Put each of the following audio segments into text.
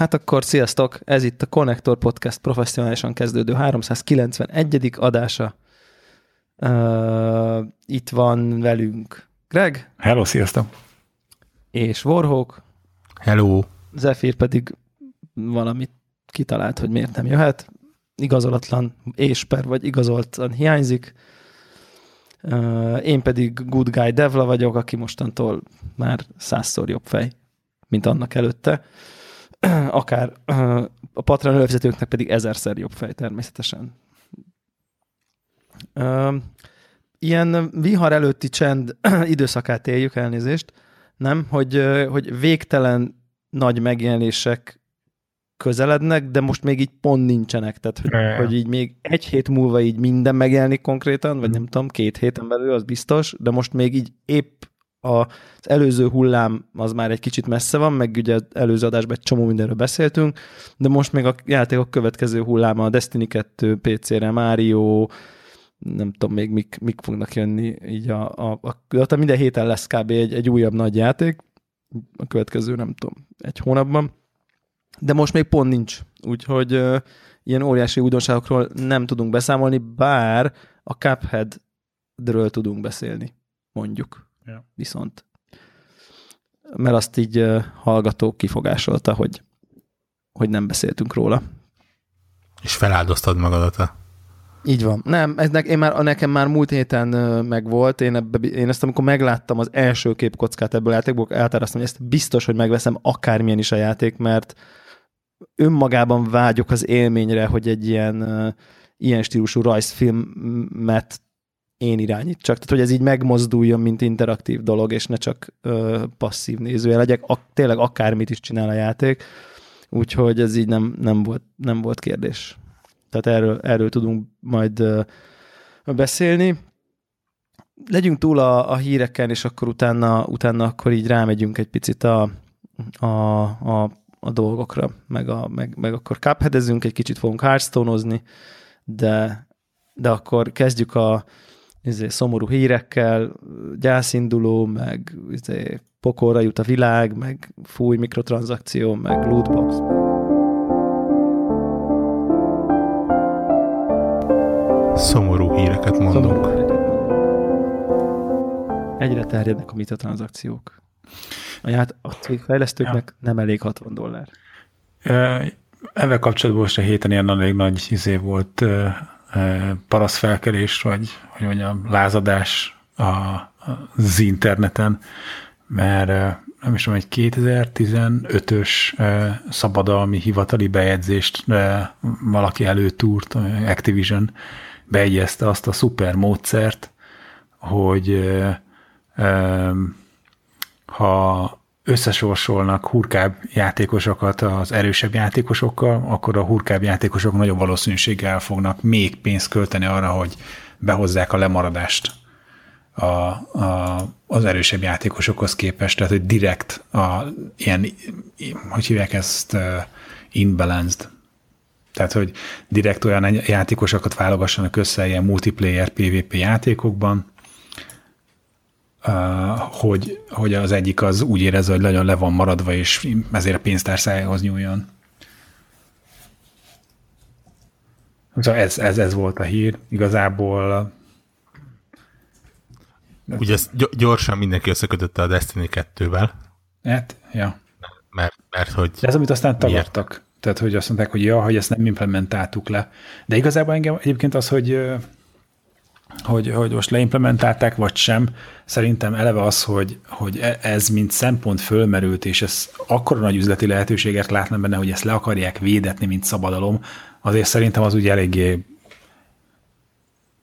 Hát akkor sziasztok! Ez itt a Connector Podcast professzionálisan kezdődő 391. adása. Uh, itt van velünk Greg. Hello, sziasztok! És Warhawk. Hello! Zephyr pedig valamit kitalált, hogy miért nem jöhet. Igazolatlan és per vagy igazoltan hiányzik. Uh, én pedig Good Guy Devla vagyok, aki mostantól már százszor jobb fej, mint annak előtte. Uh, akár a Patreon előfizetőknek pedig ezerszer jobb fej természetesen. Ilyen vihar előtti csend időszakát éljük, elnézést, nem? Hogy, hogy végtelen nagy megjelenések közelednek, de most még így pont nincsenek, tehát hogy, hogy így még egy hét múlva így minden megjelenik konkrétan, vagy nem tudom, két héten belül, az biztos, de most még így épp az előző hullám az már egy kicsit messze van, meg ugye előző adásban egy csomó mindenről beszéltünk, de most még a játékok következő hulláma a Destiny 2 PC-re, Mario, nem tudom még mik, mik fognak jönni, így a, a, a, a minden héten lesz kb. Egy, egy újabb nagy játék, a következő nem tudom, egy hónapban, de most még pont nincs, úgyhogy uh, ilyen óriási újdonságokról nem tudunk beszámolni, bár a Cuphead-ről tudunk beszélni, mondjuk. Ja. Viszont mert azt így hallgató kifogásolta, hogy, hogy nem beszéltünk róla. És feláldoztad magadat a így van. Nem, ez ne, én már, nekem már múlt héten megvolt, én, ebbe, én ezt amikor megláttam az első képkockát ebből a játékból, eltárasztam, hogy ezt biztos, hogy megveszem akármilyen is a játék, mert önmagában vágyok az élményre, hogy egy ilyen, ilyen stílusú rajzfilmet én irányítsak. Tehát, hogy ez így megmozduljon, mint interaktív dolog, és ne csak ö, passzív nézője legyek. A, tényleg akármit is csinál a játék. Úgyhogy ez így nem, nem, volt, nem volt kérdés. Tehát erről, erről tudunk majd ö, beszélni. Legyünk túl a, a híreken, és akkor utána, utána akkor így rámegyünk egy picit a, a, a, a dolgokra, meg, a, meg, meg akkor cupheadezünk, egy kicsit fogunk hearthstone de, de akkor kezdjük a, izé, szomorú hírekkel, gyászinduló, meg izé, pokolra jut a világ, meg fúj mikrotranszakció, meg lootbox. Szomorú híreket mondunk. Szomorú híreket Egyre terjednek a mikrotranszakciók. A, ját, a cégfejlesztőknek ja. nem elég 60 dollár. Ezzel kapcsolatban most a héten ilyen elég nagy izé volt paraszfelkelés, vagy hogy mondjam, lázadás a, az interneten, mert nem is tudom, egy 2015-ös szabadalmi hivatali bejegyzést valaki előtúrt, Activision bejegyezte azt a szuper módszert, hogy ha összesorsolnak hurkább játékosokat az erősebb játékosokkal, akkor a hurkább játékosok nagyobb valószínűséggel fognak még pénzt költeni arra, hogy behozzák a lemaradást a, a, az erősebb játékosokhoz képest, tehát hogy direkt a, ilyen, hogy hívják ezt, uh, inbalanced. Tehát, hogy direkt olyan játékosokat válogassanak össze ilyen multiplayer PvP játékokban, hogy, hogy az egyik az úgy érezze, hogy nagyon le van maradva, és ezért a pénztárszájához nyúljon. Szóval ez, ez, ez volt a hír. Igazából Ugye ezt gyorsan mindenki összekötötte a Destiny 2-vel. Hát, ja. Mert, mert hogy... De ez, amit aztán tagadtak. Tehát, hogy azt mondták, hogy ja, hogy ezt nem implementáltuk le. De igazából engem egyébként az, hogy hogy, hogy most leimplementálták, vagy sem. Szerintem eleve az, hogy, hogy e, ez mint szempont fölmerült, és ez akkora nagy üzleti lehetőséget látna benne, hogy ezt le akarják védetni, mint szabadalom, azért szerintem az ugye eléggé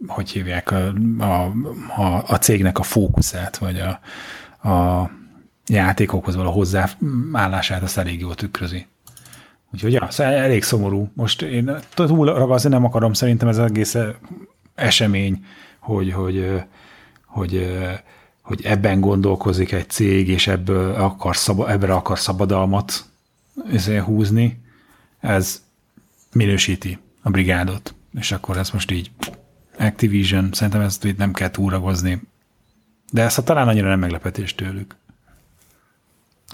hogy hívják, a, a, a, a cégnek a fókuszát, vagy a, a játékokhoz való hozzáállását azt elég jól tükrözi. Úgyhogy ja, szóval elég szomorú. Most én túl ragazni nem akarom, szerintem ez az egész esemény, hogy, hogy, hogy, hogy ebben gondolkozik egy cég, és ebből akar szab, ebbre akar szabadalmat húzni, ez minősíti a brigádot. És akkor ez most így Activision, szerintem ezt így nem kell túragozni. De ezt talán annyira nem meglepetés tőlük.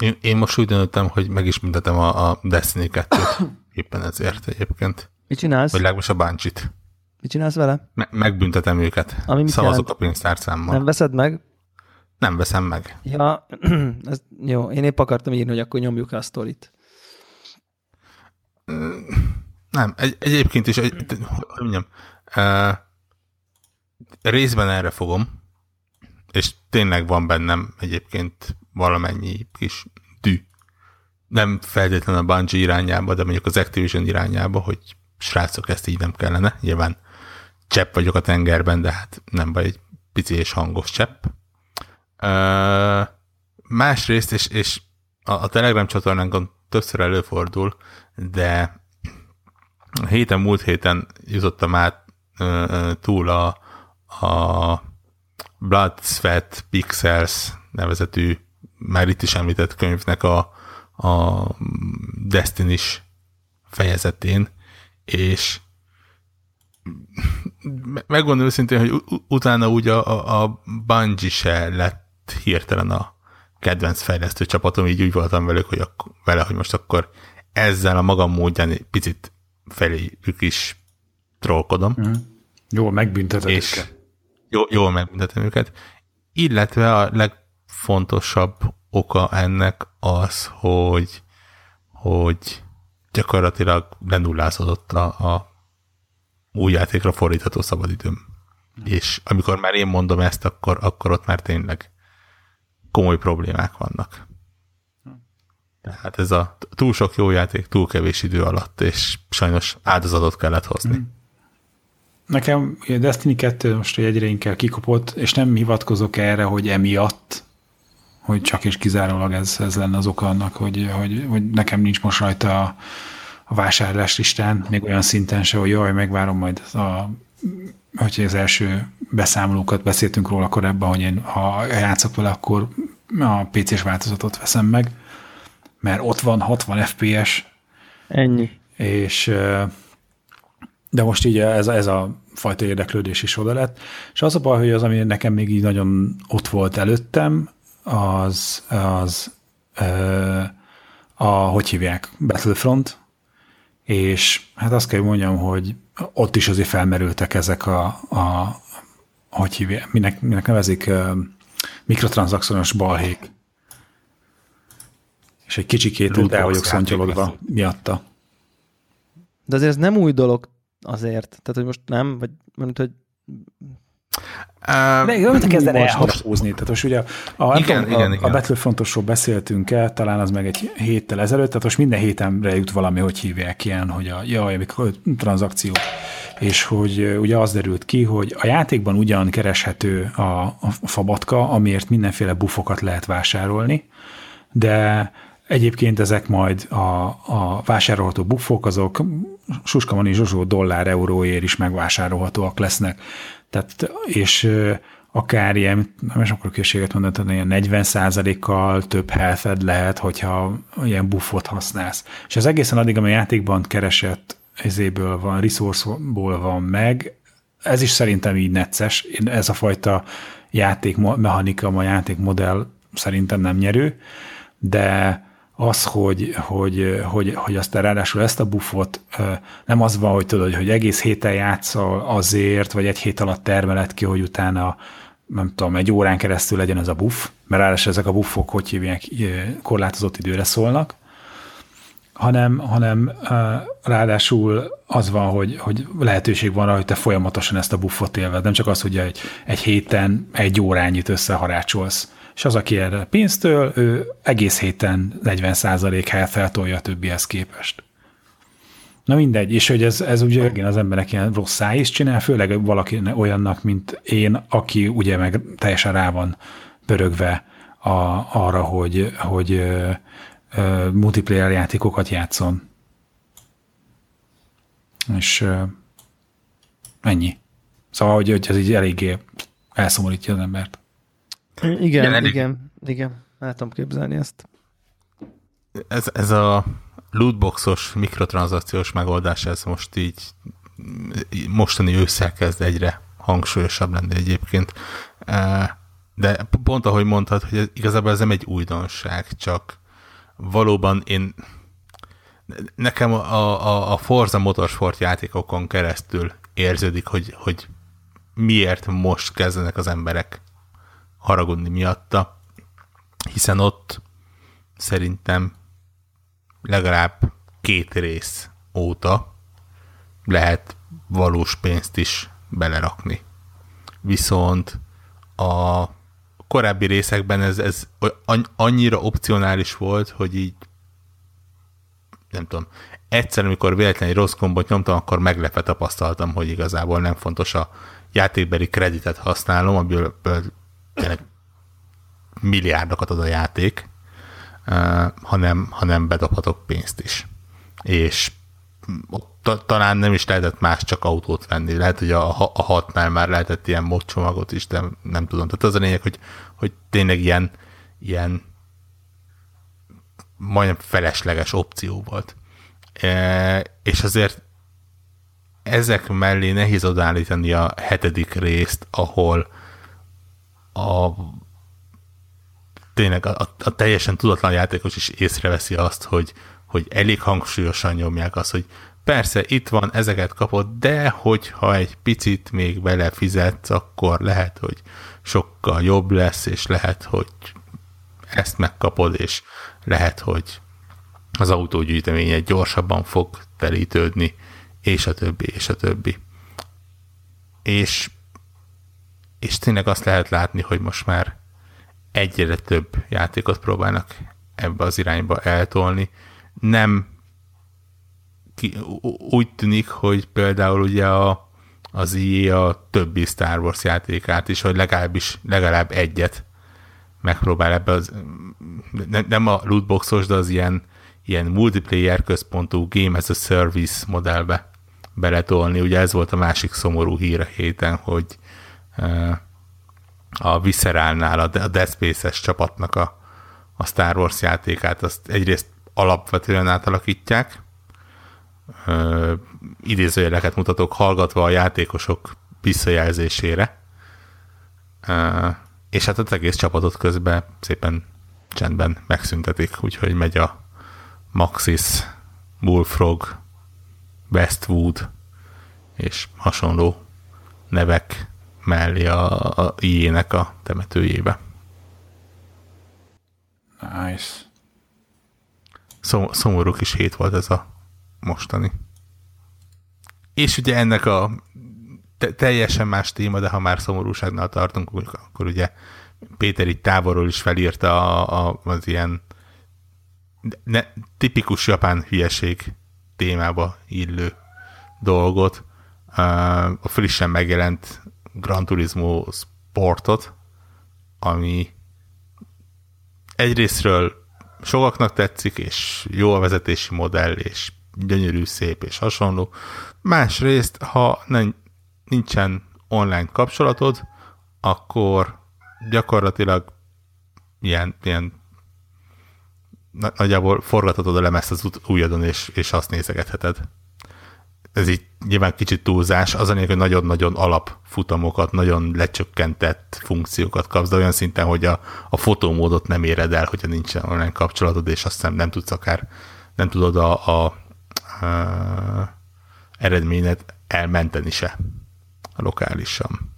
Én, én most úgy döntöttem, hogy megismételtem a, a Destiny 2-t. Éppen ezért egyébként. Mit csinálsz? Vagy legalábbis a bungie Mit csinálsz vele? Me- megbüntetem őket. Ami mit Szavazok jelent? a pénztárcámmal. Nem veszed meg? Nem veszem meg. Ja, ez, jó, én épp akartam írni, hogy akkor nyomjuk el a sztorit. Nem, egy, egyébként is, egy, hogy mondjam, uh, részben erre fogom, és tényleg van bennem egyébként valamennyi kis dű. Nem feltétlenül a Bungie irányába, de mondjuk az Activision irányába, hogy srácok, ezt így nem kellene. Nyilván csepp vagyok a tengerben, de hát nem baj, egy pici és hangos csepp. Uh, másrészt, és, és a, a Telegram csatornánkon többször előfordul, de a héten, múlt héten jutottam át uh, túl a, a Blood, Sweat, Pixels nevezetű, már itt is említett könyvnek a, a Destiny-s fejezetén, és megmondom őszintén, hogy utána úgy a, a, Bungie se lett hirtelen a kedvenc fejlesztő csapatom, így úgy voltam velük, hogy akkor, vele, hogy most akkor ezzel a magam módján egy picit feléjük is trollkodom. Mm. Jól megbünteted és őket. Jó, jól megbüntetem őket. Illetve a legfontosabb oka ennek az, hogy, hogy gyakorlatilag lenullázódott a, a új játékra fordítható szabadidőm. És amikor már én mondom ezt, akkor, akkor ott már tényleg komoly problémák vannak. Tehát ez a túl sok jó játék, túl kevés idő alatt, és sajnos áldozatot kellett hozni. Hmm. Nekem a Destiny 2 most egyre inkább kikopott, és nem hivatkozok erre, hogy emiatt, hogy csak és kizárólag ez, ez lenne az oka annak, hogy, hogy, hogy nekem nincs most rajta a, a vásárlás listán, még olyan szinten se, hogy jaj, megvárom majd a, hogy az első beszámolókat beszéltünk róla korábban, hogy én ha játszok vele, akkor a PC-s változatot veszem meg, mert ott van 60 FPS. Ennyi. És de most így ez, ez a fajta érdeklődés is oda lett. És az a baj, hogy az, ami nekem még így nagyon ott volt előttem, az, az a, hogy hívják, Battlefront, és hát azt kell mondjam, hogy ott is azért felmerültek ezek a, a hogy hívják, minek, minek nevezik, mikrotranszakciós balhék. És egy kicsikét el vagyok szontyolodva miatta. De azért ez nem új dolog azért. Tehát, hogy most nem, vagy mondjuk, hogy Uh, De mint kezdene elhapózni. Tehát most ugye a, igen, tudom, igen, a, igen. a Battlefrontosról beszéltünk el, talán az meg egy héttel ezelőtt, tehát most minden héten jut valami, hogy hívják ilyen, hogy a jaj, amikor tranzakció. És hogy ugye az derült ki, hogy a játékban ugyan kereshető a, a fabatka, amiért mindenféle bufokat lehet vásárolni, de Egyébként ezek majd a, a vásárolható buffok, azok Suskamani Zsozsó dollár euróért is megvásárolhatóak lesznek. Tehát, és akár ilyen, nem is akkor készséget mondani, ilyen 40% kal több health lehet, hogyha ilyen buffot használsz. És az egészen addig, ami a játékban keresett ezéből van, resource-ból van meg, ez is szerintem így necces. Ez a fajta játékmechanika, a játékmodell szerintem nem nyerő, de az, hogy, hogy, hogy, hogy aztán ráadásul ezt a buffot nem az van, hogy tudod, hogy egész héten játszol azért, vagy egy hét alatt termeled ki, hogy utána nem tudom, egy órán keresztül legyen ez a buff, mert ráadásul ezek a buffok, hogy hívják, korlátozott időre szólnak, hanem, hanem ráadásul az van, hogy, hogy lehetőség van rá, hogy te folyamatosan ezt a buffot élved, nem csak az, hogy egy, egy héten egy órányit összeharácsolsz és az, aki erre pénztől, ő egész héten 40% helyet feltolja a többihez képest. Na mindegy, és hogy ez, ez ugye igen, az emberek ilyen rossz is csinál, főleg valaki olyannak, mint én, aki ugye meg teljesen rá van pörögve a, arra, hogy, hogy ö, ö, multiplayer játékokat játszon. És ö, ennyi. Szóval, hogy, hogy ez így eléggé elszomorítja az embert. Igen, igen, igen, igen. El tudom képzelni ezt. Ez, ez a lootboxos mikrotranszakciós megoldás, ez most így mostani ősszel kezd egyre hangsúlyosabb lenni egyébként. De pont ahogy mondtad, hogy ez, igazából ez nem egy újdonság, csak valóban én nekem a, a, a Forza Motorsport játékokon keresztül érződik, hogy, hogy miért most kezdenek az emberek haragudni miatta, hiszen ott szerintem legalább két rész óta lehet valós pénzt is belerakni. Viszont a korábbi részekben ez, ez annyira opcionális volt, hogy így nem tudom, egyszer, amikor véletlenül rossz kombot nyomtam, akkor meglepve tapasztaltam, hogy igazából nem fontos a játékbeli kreditet használom, amiből tényleg milliárdokat ad a játék, hanem, hanem bedobhatok pénzt is. És ott talán nem is lehetett más csak autót venni. Lehet, hogy a, a hatnál már lehetett ilyen modcsomagot is, de nem tudom. Tehát az a lényeg, hogy, hogy tényleg ilyen, ilyen majdnem felesleges opció volt. E, és azért ezek mellé nehéz odállítani a hetedik részt, ahol a tényleg a, a teljesen tudatlan játékos is észreveszi azt, hogy, hogy elég hangsúlyosan nyomják azt, hogy persze itt van, ezeket kapod, de hogyha egy picit még belefizetsz, akkor lehet, hogy sokkal jobb lesz, és lehet, hogy ezt megkapod, és lehet, hogy az autógyűjteményed gyorsabban fog terítődni, és a többi, és a többi. És, és tényleg azt lehet látni, hogy most már egyre több játékot próbálnak ebbe az irányba eltolni. Nem ki, úgy tűnik, hogy például ugye a, az IE a többi Star Wars játékát is, hogy legalábbis legalább egyet megpróbál ebbe az, ne, nem a lootboxos, de az ilyen, ilyen multiplayer központú Game as a Service modellbe beletolni. Ugye ez volt a másik szomorú hír a héten, hogy a Viscerálnál a Dead Space-es csapatnak a, a Star Wars játékát, azt egyrészt alapvetően átalakítják, uh, idézőjeleket mutatok, hallgatva a játékosok visszajelzésére, és hát az egész csapatot közben szépen csendben megszüntetik, úgyhogy megy a Maxis, Bullfrog, Westwood és hasonló nevek mellé a, a ijének a temetőjébe. Nice. Szom, szomorú kis hét volt ez a mostani. És ugye ennek a te, teljesen más téma, de ha már szomorúságnál tartunk, akkor ugye Péter itt távolról is felírta a, a, az ilyen ne, tipikus japán hülyeség témába illő dolgot. A frissen megjelent Gran Turismo Sportot, ami egyrésztről sokaknak tetszik, és jó a vezetési modell, és gyönyörű, szép, és hasonló. Másrészt, ha nem, nincsen online kapcsolatod, akkor gyakorlatilag ilyen, ilyen nagyjából forgathatod a lemezt az ujjadon, és, és azt nézegetheted. Ez így nyilván kicsit túlzás, az a hogy nagyon-nagyon alapfutamokat, nagyon lecsökkentett funkciókat kapsz, de olyan szinten, hogy a, a fotómódot nem éred el, hogyha nincsen online kapcsolatod, és azt nem, nem tudsz akár, nem tudod a, a, a eredményet elmenteni se a lokálisan.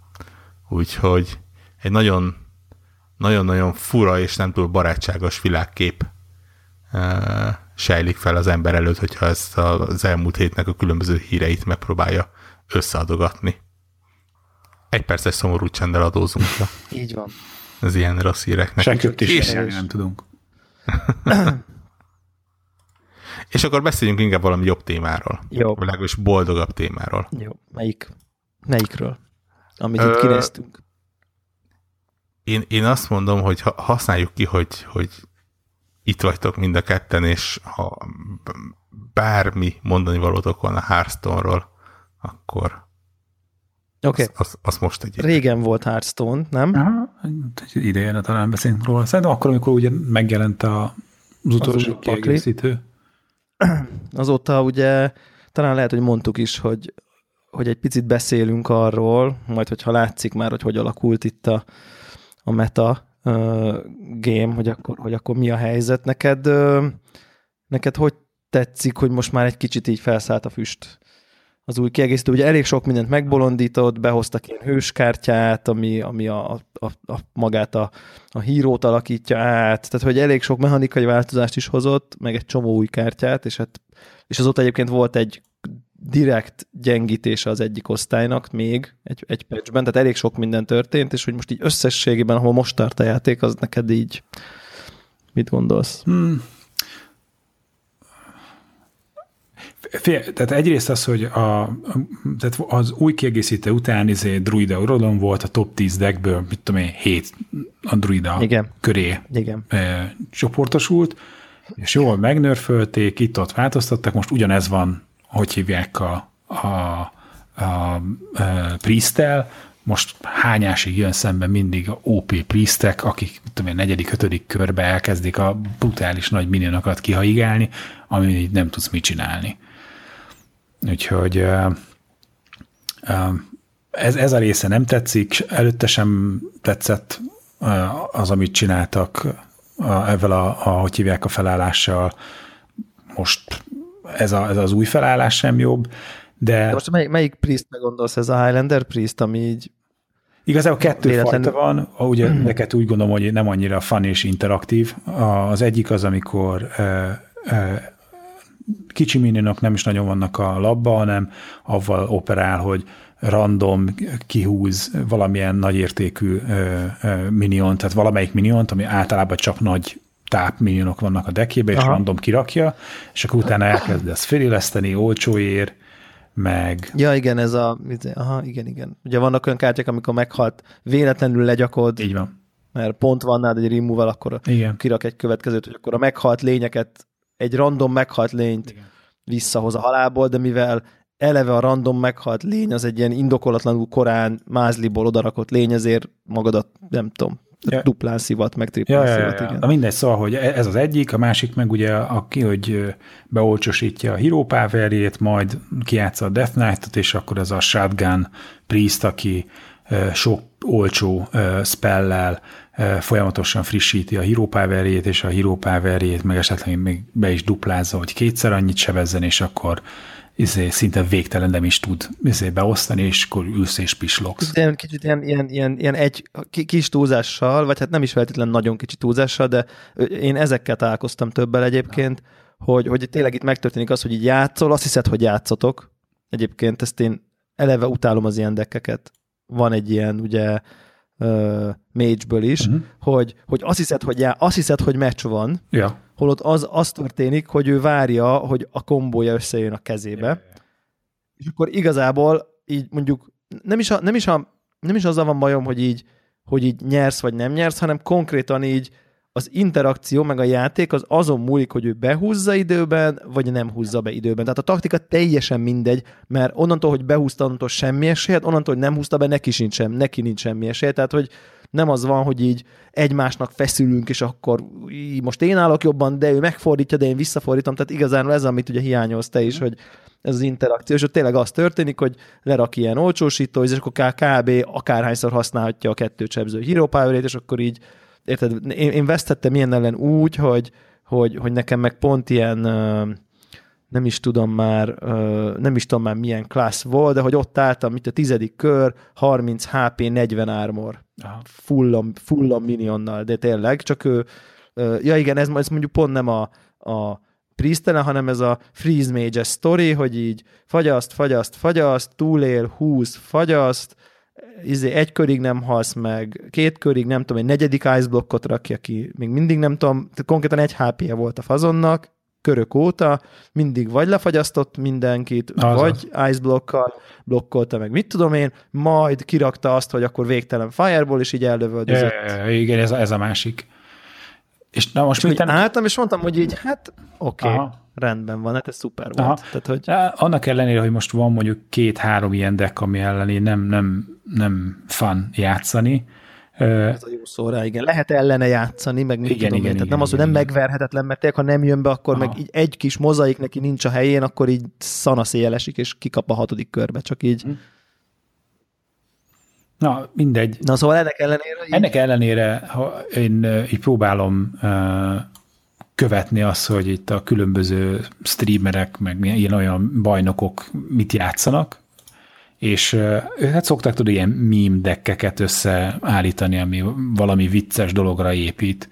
Úgyhogy egy nagyon nagyon-nagyon fura és nem túl barátságos világkép uh, sejlik fel az ember előtt, hogyha ezt az elmúlt hétnek a különböző híreit megpróbálja összeadogatni. Egy perces szomorú csenddel adózunk le. Így van. Az ilyen rossz híreknek. Senkőt is és, nem tudunk. És akkor beszéljünk inkább valami jobb témáról. Jó. Vagy legalábbis boldogabb témáról. Jó. Melyik? Melyikről? Amit Ö... itt kinéztünk. Én, én azt mondom, hogy ha használjuk ki, hogy, hogy itt vagytok mind a ketten, és ha bármi mondani valótok van a Hearthstone-ról, akkor Oké. Okay. Azt, azt most egy Régen volt Hearthstone, nem? Aha, ideje talán beszélünk róla. Szerintem akkor, amikor ugye megjelent a, az utolsó az kiegészítő. Azóta ugye talán lehet, hogy mondtuk is, hogy, hogy egy picit beszélünk arról, majd hogyha látszik már, hogy hogy alakult itt a, a meta game, hogy akkor, hogy akkor mi a helyzet. Neked, neked hogy tetszik, hogy most már egy kicsit így felszállt a füst az új kiegészítő. Ugye elég sok mindent megbolondított, behoztak ilyen hőskártyát, ami, ami a, a, a, magát a, a hírót alakítja át, tehát hogy elég sok mechanikai változást is hozott, meg egy csomó új kártyát, és, hát, és azóta egyébként volt egy direkt gyengítése az egyik osztálynak még egy, egy patchben, tehát elég sok minden történt, és hogy most így összességében, ahol most tart a játék, az neked így mit gondolsz? Hmm. Fél, tehát egyrészt az, hogy a, tehát az új kiegészítő után izé druida urodalom volt a top 10 deckből, mit tudom én, 7 a druida Igen. köré Igen. E, csoportosult, és jól megnörfölték, itt-ott változtattak, most ugyanez van, hogy hívják a, a, a, a Priestel, most hányásig jön szembe mindig a OP Priestek, akik tudom én, negyedik, ötödik körbe elkezdik a brutális nagy minionokat kihaigálni, ami nem tudsz mit csinálni. Úgyhogy ez, ez a része nem tetszik, előtte sem tetszett az, amit csináltak ezzel a, a, hogy hívják a felállással. Most ez, a, ez az új felállás sem jobb, de... de most melyik, melyik priest gondolsz, ez a Highlander priest, ami így Igazából kettő véletlenül... fajta van, ugye neked úgy gondolom, hogy nem annyira fun és interaktív. Az egyik az, amikor kicsi minionok nem is nagyon vannak a labba, hanem avval operál, hogy random kihúz valamilyen nagyértékű minion, tehát valamelyik miniont, ami általában csak nagy táp minionok vannak a dekébe, és Aha. random kirakja, és akkor utána elkezdesz feléleszteni olcsóért, meg... Ja, igen, ez a... Aha, igen, igen. Ugye vannak olyan kártyák, amikor meghalt, véletlenül legyakod. Így van. Mert pont van nálad egy removal, akkor igen. kirak egy következőt, hogy akkor a meghalt lényeket egy random meghalt lényt Igen. visszahoz a halálból, de mivel eleve a random meghalt lény az egy ilyen indokolatlanul korán mázliból odarakott lény, ezért magadat, nem tudom, ja. duplán szivat, meg triplán ja, szivat, ja, ja. igen. A mindegy, szóval, hogy e- ez az egyik, a másik meg ugye, aki, hogy beolcsosítja a hero power majd kiátsza a Death Knight-ot, és akkor ez a shotgun priest, aki sok olcsó spellel folyamatosan frissíti a hero power és a hero power meg esetleg még be is duplázza, hogy kétszer annyit sebezzen, és akkor izé, szinte végtelen nem is tud izé, beosztani, és akkor ülsz és pislogsz. Ilyen, kicsit ilyen, ilyen, ilyen, ilyen egy kis túlzással, vagy hát nem is feltétlenül nagyon kicsi túlzással, de én ezekkel találkoztam többel egyébként, hogy, hogy tényleg itt megtörténik az, hogy így játszol, azt hiszed, hogy játszotok. Egyébként ezt én eleve utálom az ilyen dekkeket. Van egy ilyen, ugye, uh, mage-ből is, uh-huh. hogy, hogy azt, hiszed, hogy já, azt hiszed, hogy meccs van, ja. holott az, az történik, hogy ő várja, hogy a kombója összejön a kezébe, ja. és akkor igazából így mondjuk nem is, a, nem, is a, nem is azzal van bajom, hogy így, hogy így nyersz vagy nem nyersz, hanem konkrétan így az interakció meg a játék az azon múlik, hogy ő behúzza időben, vagy nem húzza be időben. Tehát a taktika teljesen mindegy, mert onnantól, hogy behúzta, onnantól semmi esélyed, onnantól, hogy nem húzta be, neki, sincs sem, neki nincs semmi esély. Tehát, hogy nem az van, hogy így egymásnak feszülünk, és akkor így most én állok jobban, de ő megfordítja, de én visszafordítom. Tehát igazán ez, amit ugye hiányolsz te is, hogy ez az interakció, és ott tényleg az történik, hogy lerak ilyen olcsósító, és akkor kb. akárhányszor használhatja a kettő csebző hero és akkor így érted, én, én vesztettem ilyen ellen úgy, hogy, hogy, hogy nekem meg pont ilyen nem is tudom már, nem is tudom már milyen klassz volt, de hogy ott álltam, mint a tizedik kör, 30 HP, 40 armor. Fullom, fullom minionnal, de tényleg, csak ő, ja igen, ez, ez mondjuk pont nem a, a Priestelen, hanem ez a Freeze Mage story, hogy így fagyaszt, fagyaszt, fagyaszt, túlél, húz, fagyaszt, izé, egy körig nem halsz meg, két körig nem tudom, egy negyedik ice blokkot rakja ki, még mindig nem tudom, konkrétan egy HP-je volt a fazonnak, körök óta mindig vagy lefagyasztott mindenkit, Azaz. vagy ice blockkal blokkolta meg, mit tudom én, majd kirakta azt, hogy akkor végtelen fireball, és így ellövöldözött. Ja, igen, ez ez a másik. És na most És mit álltam, és mondtam, hogy így, hát oké, okay, Aha. rendben van, hát ez szuper volt. Aha. Tehát, hogy Ja, Annak ellenére, hogy most van mondjuk két-három ilyen deck, ami ellen én nem, nem, nem fun játszani, ez a jó szó rá, igen. Lehet ellene játszani, meg mit Igen, tudom igen, én. Tehát igen, nem az, hogy nem igen. megverhetetlen, mert tényleg, ha nem jön be, akkor Aha. meg így egy kis mozaik neki nincs a helyén, akkor így szanaszéjel esik, és kikap a hatodik körbe, csak így. Hm. Na, mindegy. Na szóval ennek ellenére így, Ennek ellenére, ha én így próbálom követni azt, hogy itt a különböző streamerek, meg ilyen olyan bajnokok mit játszanak, és ők hát szoktak tudni ilyen meme deckeket összeállítani, ami valami vicces dologra épít,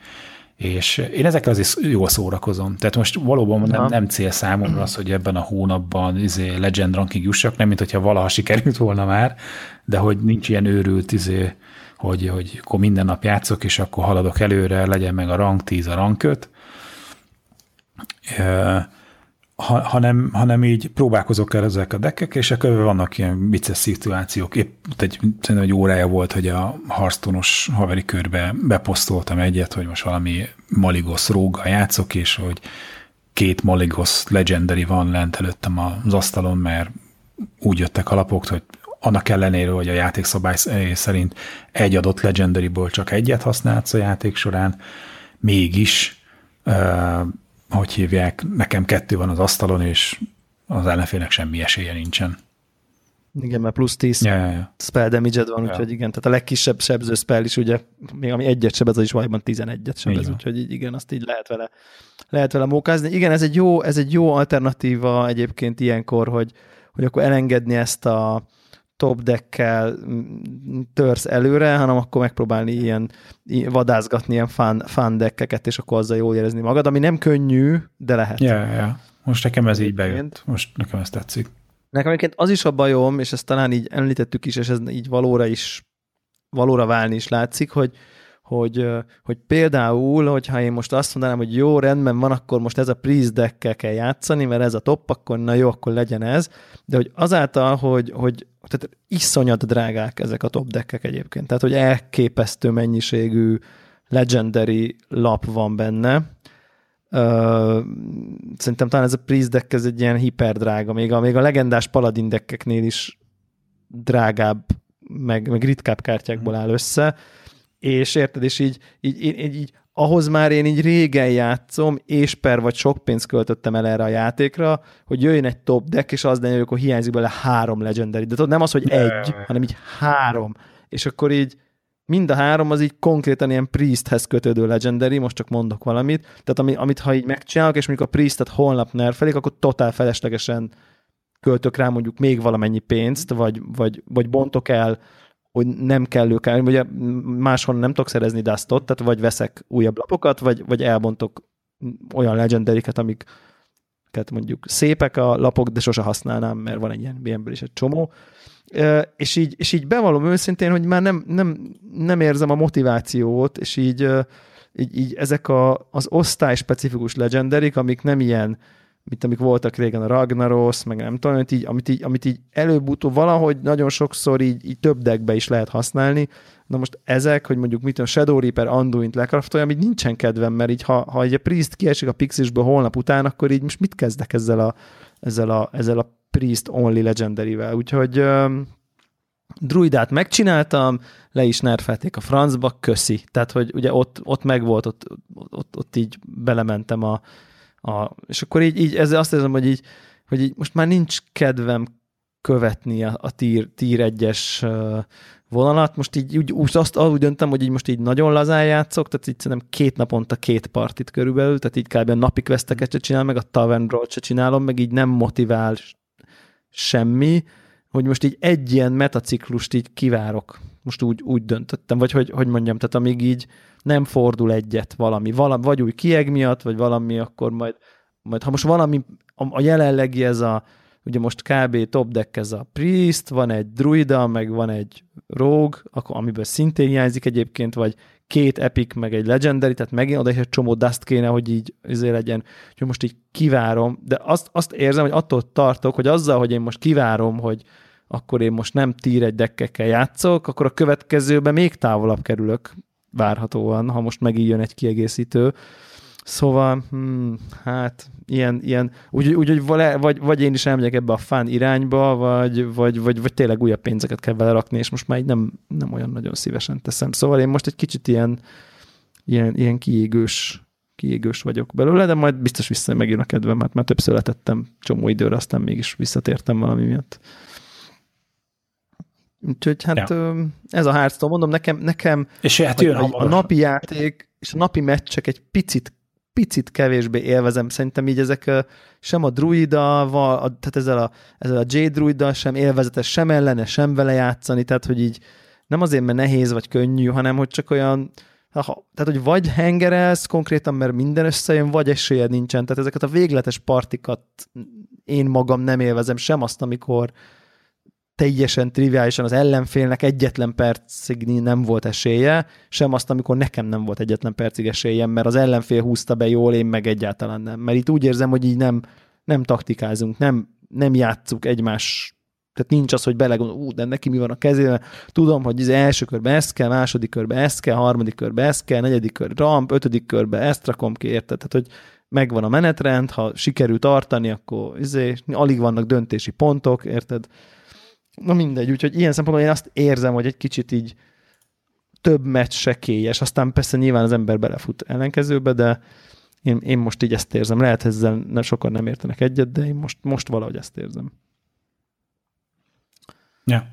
és én ezekkel azért jól szórakozom. Tehát most valóban nem, nem cél számomra az, hogy ebben a hónapban izé, Legend Ranking jussak, nem mint hogyha valaha sikerült volna már, de hogy nincs ilyen őrült, izé, hogy, hogy akkor minden nap játszok, és akkor haladok előre, legyen meg a rank 10, a rank 5, Ö, ha, hanem, hanem így próbálkozok el ezek a deckek, és akkor vannak ilyen vicces szituációk. Épp egy, szerintem egy órája volt, hogy a Hearthstone-os haveri körbe beposztoltam egyet, hogy most valami Maligos róggal játszok, és hogy két Maligos Legendary van lent előttem az asztalon, mert úgy jöttek a lapok, hogy annak ellenére, hogy a játékszabály szerint egy adott Legendaryból csak egyet használsz a játék során, mégis uh, hogy hívják, nekem kettő van az asztalon, és az ellenfélnek semmi esélye nincsen. igen, mert plusz 10 Ja, ja, ja. spell damage van, Ja. úgyhogy igen, tehát a legkisebb sebző spell is ugye, még ami egyet sebez, az is valójában 11-et sebez, úgyhogy így igen, azt így lehet vele, lehet vele mókázni. Igen, ez egy jó, ez egy jó alternatíva egyébként ilyenkor, hogy, hogy akkor elengedni ezt a top deckkel mm, törsz előre, hanem akkor megpróbálni ilyen, vadászgatni ilyen fun, fun deckeket, és akkor azzal jól érezni magad, ami nem könnyű, de lehet. Ja, ja. Most nekem ez így bejött. Most nekem ez tetszik. Nekem egyébként az is a bajom, és ezt talán így említettük is, és ez így valóra is, valóra válni is látszik, hogy, hogy, hogy például, hogyha én most azt mondanám, hogy jó, rendben van, akkor most ez a priest deckkel kell játszani, mert ez a top, akkor na jó, akkor legyen ez, de hogy azáltal, hogy, hogy tehát iszonyat drágák ezek a top deckek egyébként, tehát hogy elképesztő mennyiségű legendary lap van benne, Ö, szerintem talán ez a Priest deck ez egy ilyen hiperdrága, még a, még a legendás paladin deckeknél is drágább, meg, meg ritkább kártyákból áll össze, és érted, és így, így, így, így, ahhoz már én így régen játszom, és per vagy sok pénzt költöttem el erre a játékra, hogy jöjjön egy top deck, és az legyen, hogy akkor hiányzik belőle három legendary. De tudod, nem az, hogy egy, hanem így három. És akkor így mind a három az így konkrétan ilyen priesthez kötődő legendary, most csak mondok valamit, tehát ami, amit ha így megcsinálok, és mondjuk a priestet holnap nerfelik, akkor totál feleslegesen költök rá mondjuk még valamennyi pénzt, vagy, vagy, vagy bontok el, hogy nem kell, ugye máshol nem tudok szerezni dustot, tehát vagy veszek újabb lapokat, vagy, vagy elbontok olyan legendariket, amik mondjuk szépek a lapok, de sose használnám, mert van egy ilyen ilyenből is egy csomó. És így, és így bevallom őszintén, hogy már nem, nem, nem érzem a motivációt, és így, így, így ezek a, az osztály specifikus legendarik, amik nem ilyen, mint amik voltak régen a Ragnaros, meg nem tudom, amit így, amit így, amit így előbb-utóbb valahogy nagyon sokszor így, így több deckbe is lehet használni. Na most ezek, hogy mondjuk mit tudom, Shadow Reaper, Anduint lekraftolja, így nincsen kedvem, mert így ha, ha egy a Priest kiesik a Pixisből holnap után, akkor így most mit kezdek ezzel a, ezzel a, ezzel a Priest Only Legendary-vel. Úgyhogy druidát megcsináltam, le is nerfelték a francba, köszi. Tehát, hogy ugye ott, ott megvolt, ott, ott, ott így belementem a, a és akkor így, így ezzel azt érzem, hogy így, hogy így most már nincs kedvem követni a, a tier, tier 1-es vonalat, most így úgy, úgy, azt úgy döntem, hogy így most így nagyon lazán játszok, tehát így szerintem két naponta két partit körülbelül, tehát így kb. napi questeket se csinál, meg a Tavern Brawl se csinálom, meg így nem motivál semmi, hogy most így egy ilyen metaciklust így kivárok. Most úgy, úgy döntöttem, vagy hogy, hogy mondjam, tehát amíg így nem fordul egyet valami, valami vagy új kieg miatt, vagy valami, akkor majd, majd ha most valami, a, a jelenlegi ez a, ugye most kb. top deck ez a priest, van egy druida, meg van egy rogue, akkor, amiből szintén hiányzik egyébként, vagy két epic, meg egy legendary, tehát megint oda egy csomó dust kéne, hogy így izé legyen. Úgyhogy most így kivárom, de azt, azt érzem, hogy attól tartok, hogy azzal, hogy én most kivárom, hogy akkor én most nem tír egy dekkekkel játszok, akkor a következőben még távolabb kerülök várhatóan, ha most megint jön egy kiegészítő. Szóval, hmm, hát ilyen, ilyen úgy, úgy, úgy vagy, vagy én is elmegyek ebbe a fán irányba, vagy, vagy, vagy, vagy tényleg újabb pénzeket kell vele rakni, és most már így nem, nem olyan nagyon szívesen teszem. Szóval én most egy kicsit ilyen, ilyen, ilyen kiégős, kiégős vagyok belőle, de majd biztos vissza megjön a kedvem, mert már többször letettem csomó időre, aztán mégis visszatértem valami miatt. Úgyhogy hát ja. ez a Hearthstone, mondom, nekem, nekem és hát jön a, a napi játék és a napi meccsek egy picit picit kevésbé élvezem. Szerintem így ezek sem a druidával, tehát ezzel a, ezzel a J-druiddal sem élvezetes, sem ellene, sem vele játszani, tehát hogy így nem azért, mert nehéz vagy könnyű, hanem hogy csak olyan, ha, tehát hogy vagy hengerelsz konkrétan, mert minden összejön, vagy esélyed nincsen. Tehát ezeket a végletes partikat én magam nem élvezem, sem azt, amikor teljesen triviálisan az ellenfélnek egyetlen percig nem volt esélye, sem azt, amikor nekem nem volt egyetlen percig esélyem, mert az ellenfél húzta be jól, én meg egyáltalán nem. Mert itt úgy érzem, hogy így nem, nem taktikázunk, nem, nem játszuk egymás tehát nincs az, hogy belegondol, ú, de neki mi van a kezében, tudom, hogy az első körben ezt kell, második körben ezt kell, harmadik körben ezt kell, negyedik kör ramp, ötödik körben ezt rakom ki, érted? Tehát, hogy megvan a menetrend, ha sikerül tartani, akkor izé, alig vannak döntési pontok, érted? Na mindegy, úgyhogy ilyen szempontból én azt érzem, hogy egy kicsit így több meccs se kélyes, aztán persze nyilván az ember belefut ellenkezőbe, de én, én most így ezt érzem. Lehet, ezzel nem, sokan nem értenek egyet, de én most, most valahogy ezt érzem. Ja.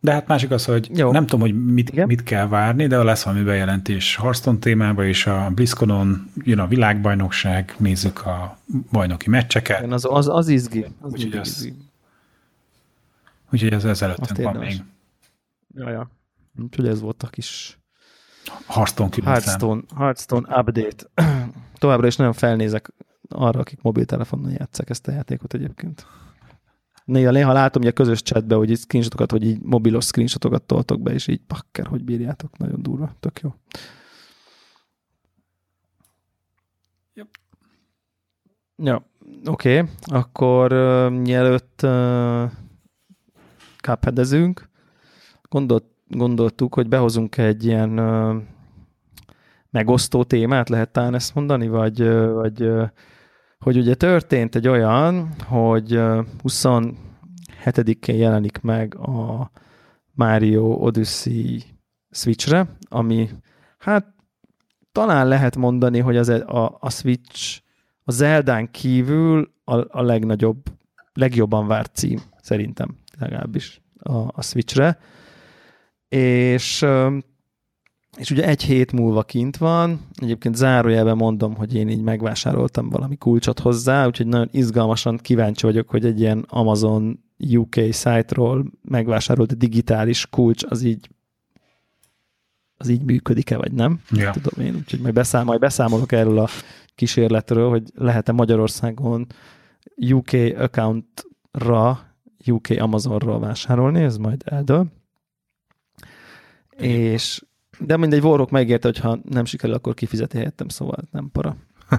De hát másik az, hogy Jó. nem tudom, hogy mit, mit kell várni, de lesz valami bejelentés Hearthstone témába, és a BlizzConon jön a világbajnokság, nézzük a bajnoki meccseket. Az, az, az izgi. Az Úgyhogy az, Úgyhogy ez ezelőttünk van még. Ja, ja. Úgyhogy ez volt a kis Hearthstone Hearthstone, Hearthstone update. Továbbra is nagyon felnézek arra, akik mobiltelefonon játszák ezt a játékot egyébként. Néha, néha látom hogy a közös chatbe, hogy így screenshotokat, hogy így mobilos screenshotokat toltok be, és így pakker, hogy bírjátok. Nagyon durva. Tök jó. Yep. Ja, oké. Okay. Akkor uh, mielőtt uh, kápedezünk. Gondolt, gondoltuk, hogy behozunk egy ilyen uh, megosztó témát, lehet talán ezt mondani, vagy, uh, vagy uh, hogy ugye történt egy olyan, hogy uh, 27-én jelenik meg a Mario Odyssey Switchre, ami hát talán lehet mondani, hogy az e- a, a Switch a Zeldán kívül a, a legnagyobb, legjobban várt cím, szerintem legalábbis a, a Switchre, és és ugye egy hét múlva kint van, egyébként zárójelben mondom, hogy én így megvásároltam valami kulcsot hozzá, úgyhogy nagyon izgalmasan kíváncsi vagyok, hogy egy ilyen Amazon UK site-ról megvásárolt digitális kulcs, az így az így működik-e, vagy nem? Ja. Tudom én, úgyhogy majd, beszámol, majd beszámolok erről a kísérletről, hogy lehet-e Magyarországon UK accountra UK Amazonról vásárolni, ez majd eldől. És, de mindegy, Warhawk megérte, hogy ha nem sikerül, akkor kifizeti helyettem, szóval nem para.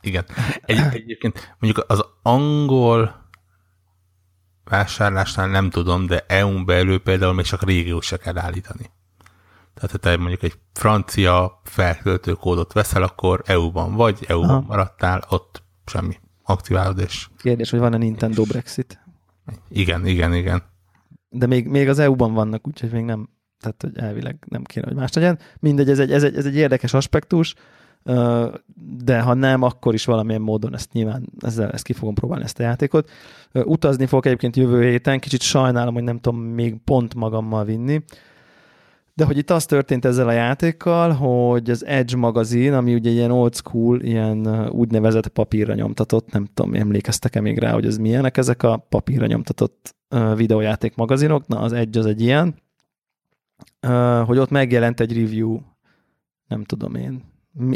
Igen. Egy, egyébként mondjuk az angol vásárlásnál nem tudom, de EU-n belül például még csak régió se kell állítani. Tehát ha te mondjuk egy francia feltöltő kódot veszel, akkor EU-ban vagy, EU-ban Aha. maradtál, ott semmi. Aktiválod és... Kérdés, hogy van-e Nintendo Brexit? Igen, igen, igen. De még, még az EU-ban vannak, úgyhogy még nem, tehát hogy elvileg nem kéne, hogy más legyen. Mindegy, ez egy, ez egy, ez egy érdekes aspektus, de ha nem, akkor is valamilyen módon ezt nyilván, ezzel ezt ki fogom próbálni ezt a játékot. Utazni fogok egyébként jövő héten, kicsit sajnálom, hogy nem tudom még pont magammal vinni, de hogy itt az történt ezzel a játékkal, hogy az Edge magazin, ami ugye ilyen old school, ilyen úgynevezett papírra nyomtatott, nem tudom, emlékeztek-e még rá, hogy ez milyenek ezek a papírra nyomtatott videójáték magazinok, na az Edge az egy ilyen, hogy ott megjelent egy review, nem tudom én,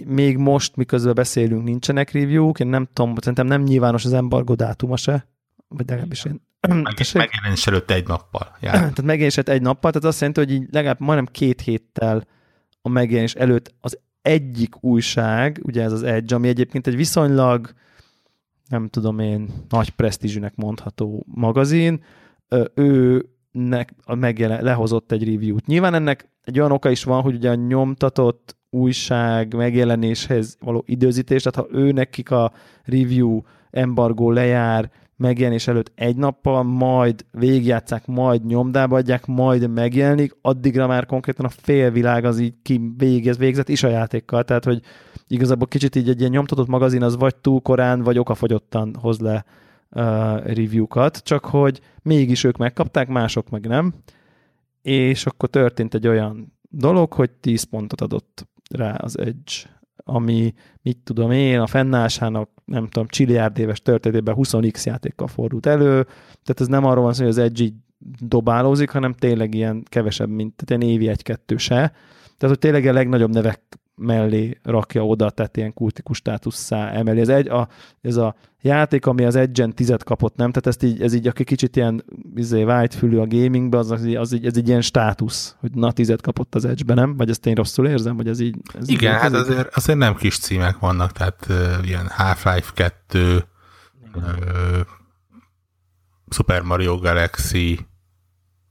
még most, miközben beszélünk, nincsenek review-k, én nem tudom, szerintem nem nyilvános az embargo dátuma se, vagy legalábbis én megjelenés előtt egy nappal. Jár. tehát megjelenés előtt egy nappal, tehát azt jelenti, hogy így legalább majdnem két héttel a megjelenés előtt az egyik újság, ugye ez az Edge, ami egyébként egy viszonylag, nem tudom én, nagy presztízsűnek mondható magazin, ő nek a megjelen, lehozott egy review-t. Nyilván ennek egy olyan oka is van, hogy ugye a nyomtatott újság megjelenéshez való időzítés, tehát ha ő nekik a review embargó lejár megjelenés előtt egy nappal, majd végigjátszák, majd nyomdába adják, majd megjelenik, addigra már konkrétan a félvilág az így ki végez, végzett is a játékkal, tehát hogy igazából kicsit így egy ilyen nyomtatott magazin az vagy túl korán, vagy okafogyottan hoz le uh, review-kat, csak hogy mégis ők megkapták, mások meg nem, és akkor történt egy olyan dolog, hogy 10 pontot adott rá az Edge, ami, mit tudom én, a fennállásának, nem tudom, csiliárd éves történetében 20x játékkal fordult elő, tehát ez nem arról van szó, hogy az Edge így dobálózik, hanem tényleg ilyen kevesebb, mint tehát ilyen évi egy-kettő se. Tehát, hogy tényleg a legnagyobb nevek mellé rakja oda, tehát ilyen kultikus státusszá emeli. Ez, egy, a, ez a játék, ami az Edge-en tizet kapott, nem? Tehát ezt így, ez így, aki kicsit ilyen izé, fülű a gamingbe, az, az, az, így, ez egy ilyen státusz, hogy na tizet kapott az Edge-be, nem? Vagy ezt én rosszul érzem, hogy ez így... Ez Igen, így, hát azért, azért nem kis címek vannak, tehát uh, ilyen Half-Life 2, uh, Super Mario Galaxy,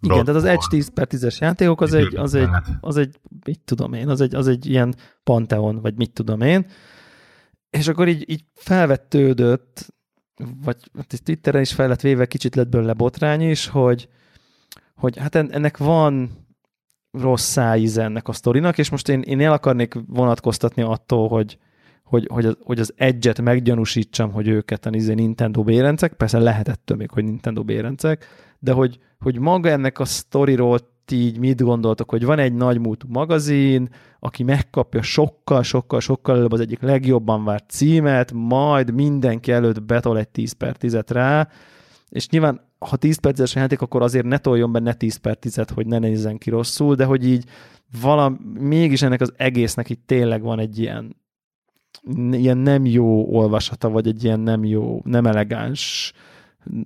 igen, tehát az Edge 10 per 10-es játékok az egy, az egy, az egy, mit tudom én, az egy, az egy ilyen panteon, vagy mit tudom én. És akkor így, így felvettődött, vagy hát Twitteren is fel lett véve, kicsit lett belőle botrány is, hogy, hogy hát ennek van rossz szájíze ennek a sztorinak, és most én, én el akarnék vonatkoztatni attól, hogy, hogy, hogy, az, hogy az Edge-et meggyanúsítsam, hogy őket a izé Nintendo bérencek, persze lehetett még, hogy Nintendo bérencek, de hogy, hogy maga ennek a sztoriról így mit gondoltok, hogy van egy nagymúltú magazin, aki megkapja sokkal, sokkal, sokkal előbb az egyik legjobban várt címet, majd mindenki előtt betol egy 10 per 10 rá, és nyilván ha 10 perces játék, akkor azért ne toljon benne 10 per 10 hogy ne nézzen ki rosszul, de hogy így valami, mégis ennek az egésznek itt tényleg van egy ilyen ilyen nem jó olvasata, vagy egy ilyen nem jó, nem elegáns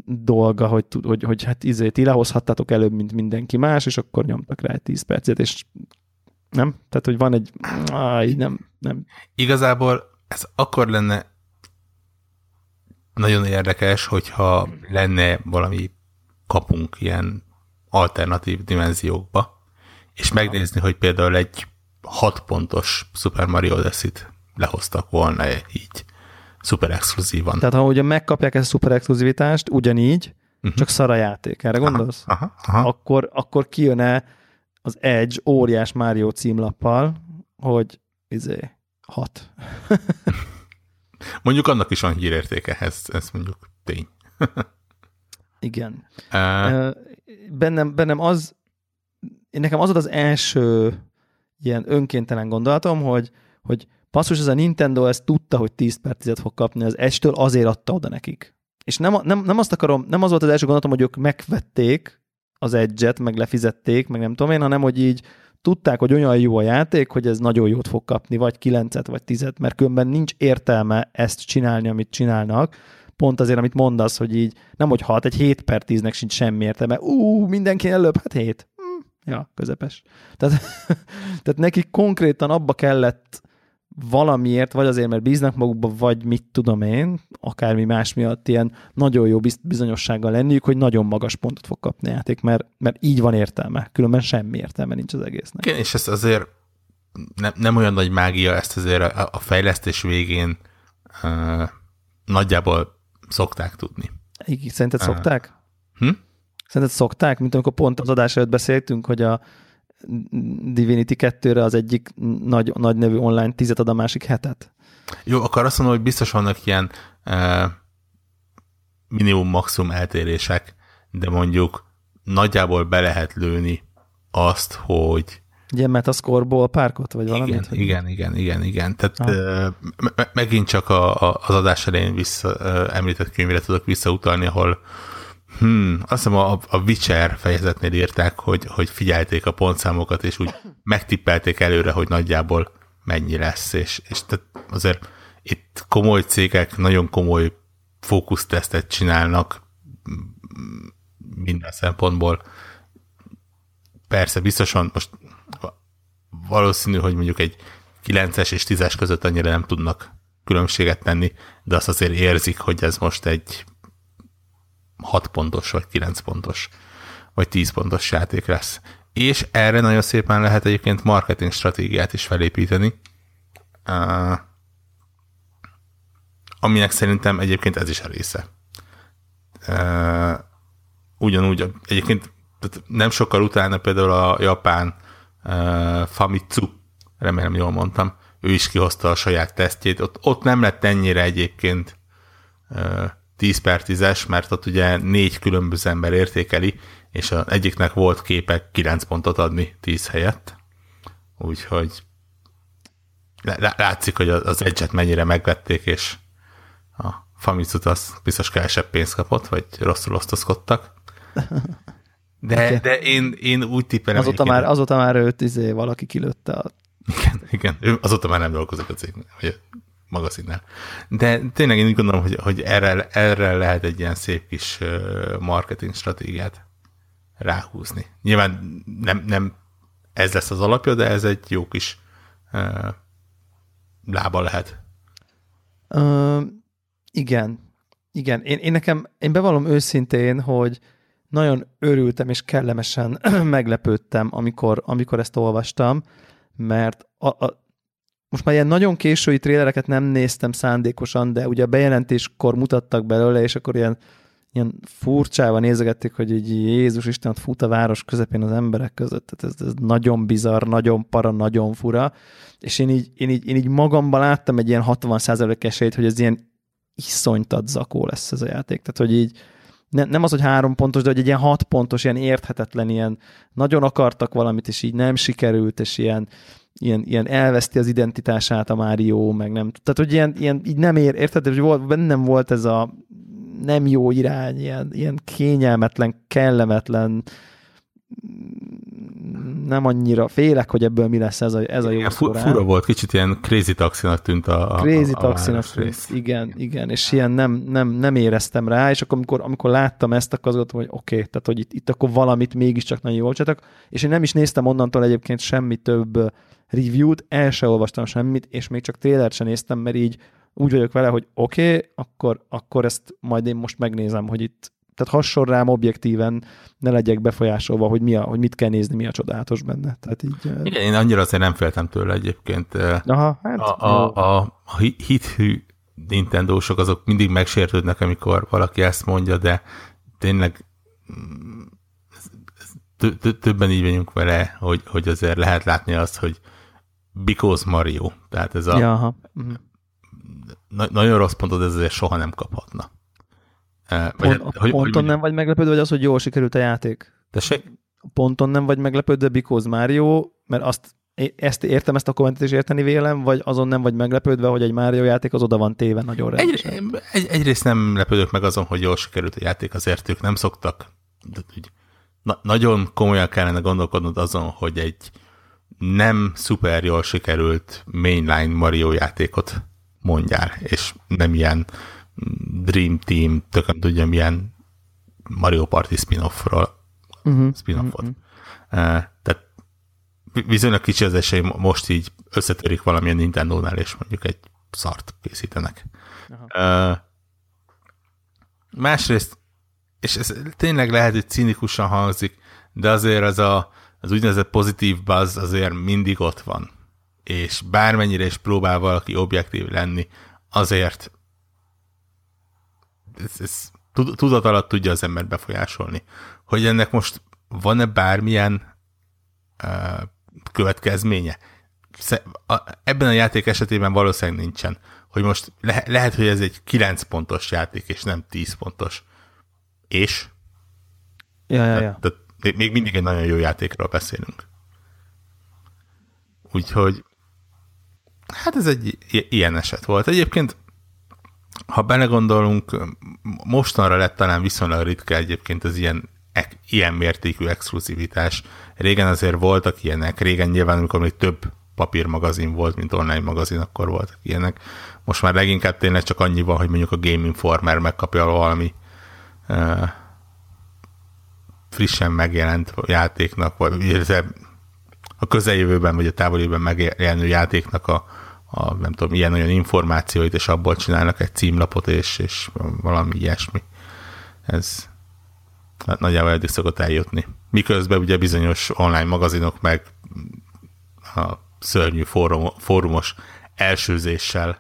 dolga, hogy, hogy, hogy hát izé, ti lehozhattatok előbb, mint mindenki más, és akkor nyomtak rá egy 10 percet, és nem? Tehát, hogy van egy... Áj, nem, nem. Igazából ez akkor lenne nagyon érdekes, hogyha lenne valami kapunk ilyen alternatív dimenziókba, és megnézni, hogy például egy 6 pontos Super Mario Odyssey-t lehoztak volna így szuper exkluzívan. Tehát ha ugye megkapják ezt a szuper exkluzivitást, ugyanígy, uh-huh. csak szara játék, erre gondolsz? Aha, aha, aha. Akkor, akkor kijön-e az Edge óriás Mario címlappal, hogy izé, hat. mondjuk annak is van hírértéke, ez, ez mondjuk tény. Igen. Uh, bennem, bennem az, nekem az az első ilyen önkéntelen gondolatom, hogy, hogy Passzus, ez a Nintendo ezt tudta, hogy 10 per 10 fog kapni az estől, azért adta oda nekik. És nem, nem, nem azt akarom, nem az volt az első gondolatom, hogy ők megvették az edge meg lefizették, meg nem tudom én, hanem hogy így tudták, hogy olyan jó a játék, hogy ez nagyon jót fog kapni, vagy 9 vagy 10 mert különben nincs értelme ezt csinálni, amit csinálnak, pont azért, amit mondasz, hogy így nem hogy 6, egy 7 per 10-nek sincs semmi értelme. Ú, mindenki előbb, hát 7. Hm, ja, közepes. Tehát, tehát nekik konkrétan abba kellett valamiért, vagy azért, mert bíznak magukba, vagy mit tudom én, akármi más miatt ilyen nagyon jó bizonyossággal lenniük, hogy nagyon magas pontot fog kapni a játék, mert, mert így van értelme, különben semmi értelme nincs az egésznek. Igen, és ez azért nem, nem olyan nagy mágia, ezt azért a, a fejlesztés végén uh, nagyjából szokták tudni. Igen, szerinted uh, szokták? Hm? Szerinted szokták, mint amikor pont az adás előtt beszéltünk, hogy a, Divinity 2-re az egyik nagy, nagy nevű online tizet ad a másik hetet. Jó, akkor azt mondom, hogy biztos vannak ilyen uh, minimum-maximum eltérések, de mondjuk nagyjából be lehet lőni azt, hogy Ugye metascore párkot, vagy valamit? Igen, hogy igen, igen, igen, igen. Tehát uh, me- megint csak a, a, az adás elején vissza, uh, említett könyvre tudok visszautalni, ahol Hmm, azt hiszem a, a Witcher fejezetnél írták, hogy, hogy figyelték a pontszámokat, és úgy megtippelték előre, hogy nagyjából mennyi lesz, és, és tehát azért itt komoly cégek nagyon komoly fókusztesztet csinálnak minden szempontból. Persze, biztosan most valószínű, hogy mondjuk egy 9-es és 10-es között annyira nem tudnak különbséget tenni, de azt azért érzik, hogy ez most egy 6 pontos, vagy 9 pontos, vagy 10 pontos játék lesz. És erre nagyon szépen lehet egyébként marketing stratégiát is felépíteni, aminek szerintem egyébként ez is a része. Ugyanúgy, egyébként nem sokkal utána például a japán Famitsu, remélem jól mondtam, ő is kihozta a saját tesztjét. Ott, ott nem lett ennyire egyébként 10 per 10-es, mert ott ugye négy különböző ember értékeli, és az egyiknek volt képek 9 pontot adni 10 helyett. Úgyhogy látszik, hogy az egyet mennyire megvették, és a Famicut az biztos kevesebb pénzt kapott, vagy rosszul osztozkodtak. De, okay. de én, én úgy tippelem... Azóta már, azóta már őt izé, valaki kilőtte a... Igen, igen, ő azóta már nem dolgozik a cégnél, vagy magazinnál. De tényleg én úgy gondolom, hogy, hogy erre, erre lehet egy ilyen szép kis marketing stratégiát ráhúzni. Nyilván nem, nem ez lesz az alapja, de ez egy jó kis uh, lába lehet. Uh, igen. Igen. Én, én nekem, én bevallom őszintén, hogy nagyon örültem és kellemesen meglepődtem, amikor, amikor ezt olvastam, mert a, a, most már ilyen nagyon késői trélereket nem néztem szándékosan, de ugye a bejelentéskor mutattak belőle, és akkor ilyen, ilyen furcsával nézegették, hogy egy Jézus Isten ott fut a város közepén az emberek között. Tehát ez, ez nagyon bizarr, nagyon para, nagyon fura. És én így, én így, én így magamban láttam egy ilyen 60% esélyt, hogy ez ilyen iszonytat zakó lesz ez a játék. Tehát, hogy így, ne, nem az, hogy három pontos, de hogy egy ilyen hat pontos, ilyen érthetetlen, ilyen nagyon akartak valamit, és így nem sikerült, és ilyen, ilyen, ilyen elveszti az identitását a Mario, meg nem. Tehát, hogy ilyen, ilyen így nem ér, érted, hogy volt, bennem volt ez a nem jó irány, ilyen, ilyen kényelmetlen, kellemetlen, nem annyira félek, hogy ebből mi lesz ez a, ez a jó fu- Fura volt, kicsit ilyen crazy taxinak tűnt a, a Crazy a, a taxinak tűnt, igen, igen, és ilyen nem, nem, nem éreztem rá, és akkor amikor, amikor láttam ezt, akkor azt gondoltam, hogy oké, okay, tehát hogy itt, itt akkor valamit mégiscsak nagyon jól csináltak, és én nem is néztem onnantól egyébként semmi több review-t, el se olvastam semmit, és még csak trailert sem néztem, mert így úgy vagyok vele, hogy oké, okay, akkor, akkor ezt majd én most megnézem, hogy itt tehát hasson rám objektíven, ne legyek befolyásolva, hogy, mi a, hogy mit kell nézni, mi a csodálatos benne. Tehát így, Igen, én annyira azért nem féltem tőle egyébként. Aha, hát, a, a, a, a hithű Nintendo-sok azok mindig megsértődnek, amikor valaki ezt mondja, de tényleg mm, többen így vagyunk vele, hogy, hogy azért lehet látni azt, hogy because Mario, tehát ez a ja, aha. Mhm. Na, nagyon rossz pontod, ez azért soha nem kaphatna. Vagy, Pont, hát, hogy, ponton hogy nem vagy meglepődve, vagy az, hogy jól sikerült a játék? Tessék? Ponton nem vagy meglepődve, because Mario, mert azt ezt értem, ezt a kommentet is érteni vélem, vagy azon nem vagy meglepődve, hogy egy Mario játék az oda van téve nagyon rendesen? Egy, egy, egyrészt nem lepődök meg azon, hogy jól sikerült a játék, azért ők nem szoktak, de úgy, na, nagyon komolyan kellene gondolkodnod azon, hogy egy nem szuper jól sikerült mainline Mario játékot mondjál, és nem ilyen Dream Team, tököm tudja milyen Mario Party spin-offról, uh-huh. spin-offot. Uh-huh. Uh, tehát viszonylag kicsi az esély, most így összetörik valamilyen Nintendo-nál, és mondjuk egy szart készítenek. Uh, másrészt, és ez tényleg lehet, hogy cinikusan hangzik, de azért az a, az úgynevezett pozitív buzz azért mindig ott van. És bármennyire is próbál valaki objektív lenni, azért ez, ez tudat alatt tudja az ember befolyásolni. Hogy ennek most van-e bármilyen uh, következménye? Ebben a játék esetében valószínűleg nincsen. Hogy most le, lehet, hogy ez egy 9 pontos játék, és nem 10 pontos. És? Ja, ja, ja. Tehát, még mindig egy nagyon jó játékról beszélünk. Úgyhogy hát ez egy ilyen eset volt. Egyébként ha belegondolunk, mostanra lett talán viszonylag ritka egyébként az ilyen, ilyen mértékű exkluzivitás. Régen azért voltak ilyenek, régen nyilván, amikor még több papírmagazin volt, mint online magazin, akkor voltak ilyenek. Most már leginkább tényleg csak annyi van, hogy mondjuk a Game Informer megkapja valami uh, frissen megjelent játéknak, vagy a közeljövőben vagy a távolében megjelenő játéknak a, a nem tudom, ilyen-olyan információit, és abból csinálnak egy címlapot, és, és valami ilyesmi. Ez nagyjából eddig szokott eljutni. Miközben ugye bizonyos online magazinok meg a szörnyű fórum, fórumos elsőzéssel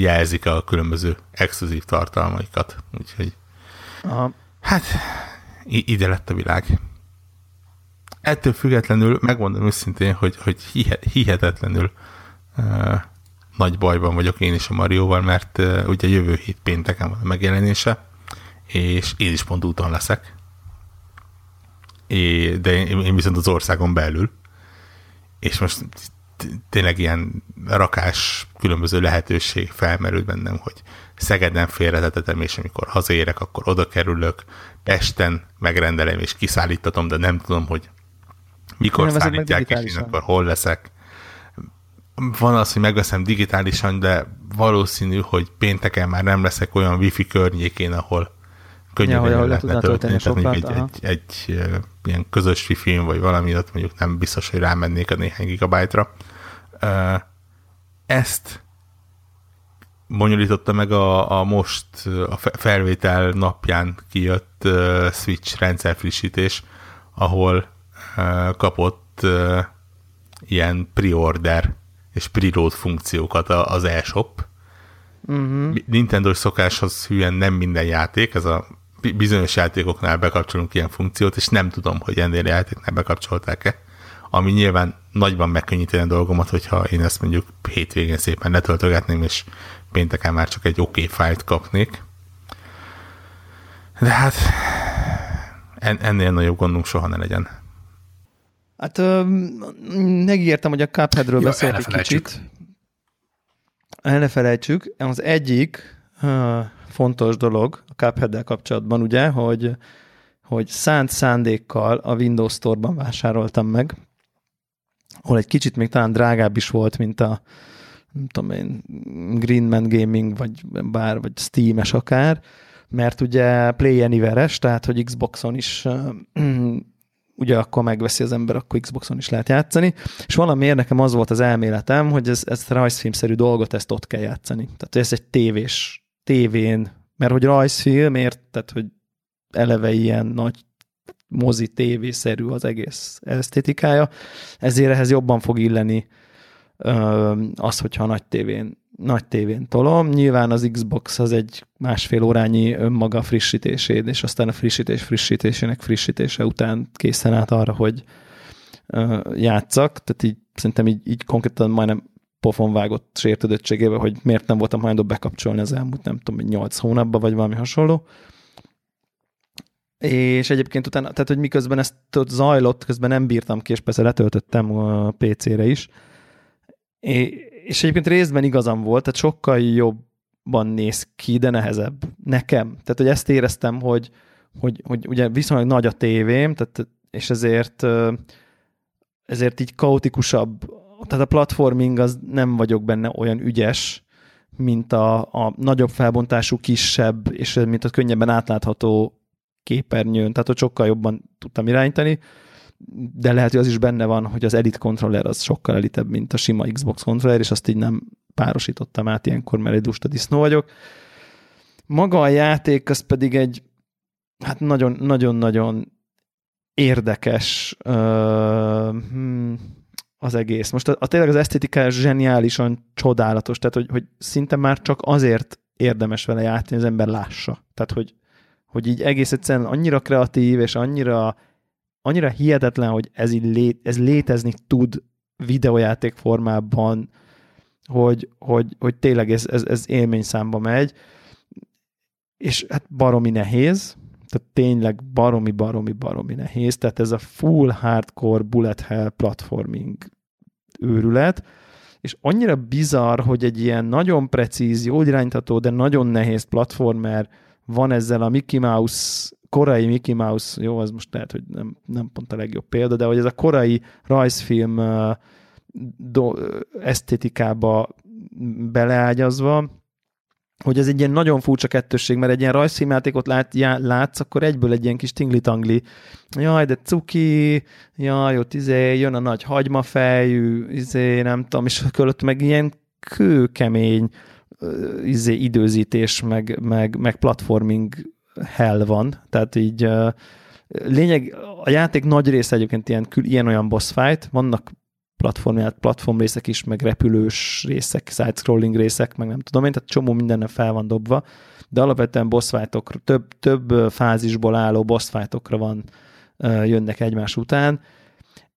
jelzik a különböző exkluzív tartalmaikat. Úgyhogy Aha. hát ide lett a világ. Ettől függetlenül megmondom őszintén, hogy, hogy hihetetlenül uh, nagy bajban vagyok én is a Marióval, mert uh, ugye jövő hét pénteken van a megjelenése, és én is pont úton leszek. É, de én, én viszont az országon belül. És most tényleg ilyen rakás különböző lehetőség felmerült bennem, hogy Szegeden félretetetem, és amikor hazaérek, akkor oda kerülök, Pesten megrendelem és kiszállítatom, de nem tudom, hogy mikor nem szállítják, és én akkor hol leszek. Van az, hogy megveszem digitálisan, de valószínű, hogy pénteken már nem leszek olyan wifi környékén, ahol könnyebben ja, lehetne tölteni. Tehát egy, egy, egy, egy, ilyen közös wifi vagy valami, ott mondjuk nem biztos, hogy rámennék a néhány gigabájtra. Ezt bonyolította meg a, a most a felvétel napján kijött Switch rendszer frissítés, ahol kapott ilyen pre-order és pre-load funkciókat az eShop. Uh-huh. Nintendo szokáshoz hülyen nem minden játék, ez a bizonyos játékoknál bekapcsolunk ilyen funkciót, és nem tudom, hogy ennél a játéknál bekapcsolták-e ami nyilván nagyban megkönnyíteni a dolgomat, hogyha én ezt mondjuk hétvégén szépen letöltögetném, és pénteken már csak egy oké okay fájlt kapnék. De hát ennél nagyobb gondunk soha ne legyen. Hát megígértem, hogy a Cupheadről beszélek egy kicsit. El ne felejtsük. Az egyik fontos dolog a Cuphead-del kapcsolatban, ugye, hogy, hogy szánt szándékkal a Windows Store-ban vásároltam meg, ahol egy kicsit még talán drágább is volt, mint a nem tudom én, Greenman Gaming, vagy bár, vagy Steam-es akár, mert ugye Play Anywhere-es, tehát hogy Xboxon is ugye akkor megveszi az ember, akkor Xboxon is lehet játszani, és valamiért nekem az volt az elméletem, hogy ez, ezt a rajzfilmszerű dolgot, ezt ott kell játszani. Tehát, ez egy tévés, tévén, mert hogy rajzfilm, tehát, hogy eleve ilyen nagy mozi tévészerű az egész esztétikája, ezért ehhez jobban fog illeni az, hogyha nagy tévén, nagy tévén tolom. Nyilván az Xbox az egy másfél órányi önmaga frissítését, és aztán a frissítés frissítésének frissítése után készen állt arra, hogy játszak, tehát így szerintem így, így konkrétan majdnem pofon vágott sértődöttségével, hogy miért nem voltam hajlandó bekapcsolni az elmúlt, nem tudom, 8 hónapban, vagy valami hasonló. És egyébként utána, tehát hogy miközben ezt ott zajlott, közben nem bírtam ki, és persze letöltöttem a PC-re is. És egyébként részben igazam volt, tehát sokkal jobban néz ki, de nehezebb nekem. Tehát, hogy ezt éreztem, hogy, hogy, hogy ugye viszonylag nagy a tévém, tehát, és ezért, ezért így kaotikusabb, tehát a platforming az nem vagyok benne olyan ügyes, mint a, a nagyobb felbontású, kisebb, és mint a könnyebben átlátható képernyőn, tehát hogy sokkal jobban tudtam irányítani, de lehet, hogy az is benne van, hogy az Elite controller az sokkal elitebb, mint a sima Xbox controller, és azt így nem párosítottam át ilyenkor, mert egy lusta disznó vagyok. Maga a játék, az pedig egy hát nagyon-nagyon érdekes uh, az egész. Most a, a tényleg az esztétikája zseniálisan csodálatos, tehát hogy, hogy szinte már csak azért érdemes vele játszani, az ember lássa. Tehát, hogy hogy így egész egyszerűen annyira kreatív, és annyira, annyira hihetetlen, hogy ez, így lé, ez létezni tud videójáték formában, hogy, hogy, hogy tényleg ez, ez, ez élményszámba megy, és hát baromi nehéz, tehát tényleg baromi, baromi, baromi nehéz, tehát ez a full hardcore bullet hell platforming őrület, és annyira bizarr, hogy egy ilyen nagyon precíz, jól irányítható, de nagyon nehéz platformer van ezzel a Mickey Mouse, korai Mickey Mouse, jó, az most lehet, hogy nem, nem pont a legjobb példa, de hogy ez a korai rajzfilm uh, do, esztétikába beleágyazva, hogy ez egy ilyen nagyon furcsa kettősség, mert egy ilyen rajzfilmjátékot lát, já, látsz, akkor egyből egy ilyen kis tingli-tangli, jaj, de cuki, jaj, ott izé, jön a nagy hagymafejű, izé, nem tudom, és körülött meg ilyen kőkemény izé, időzítés, meg, meg, meg platforming hell van, tehát így lényeg, a játék nagy része egyébként ilyen, ilyen-olyan boss fight, vannak platformját, platform részek is, meg repülős részek, side-scrolling részek, meg nem tudom én, tehát csomó mindenne fel van dobva, de alapvetően boss több, több fázisból álló boss van, jönnek egymás után,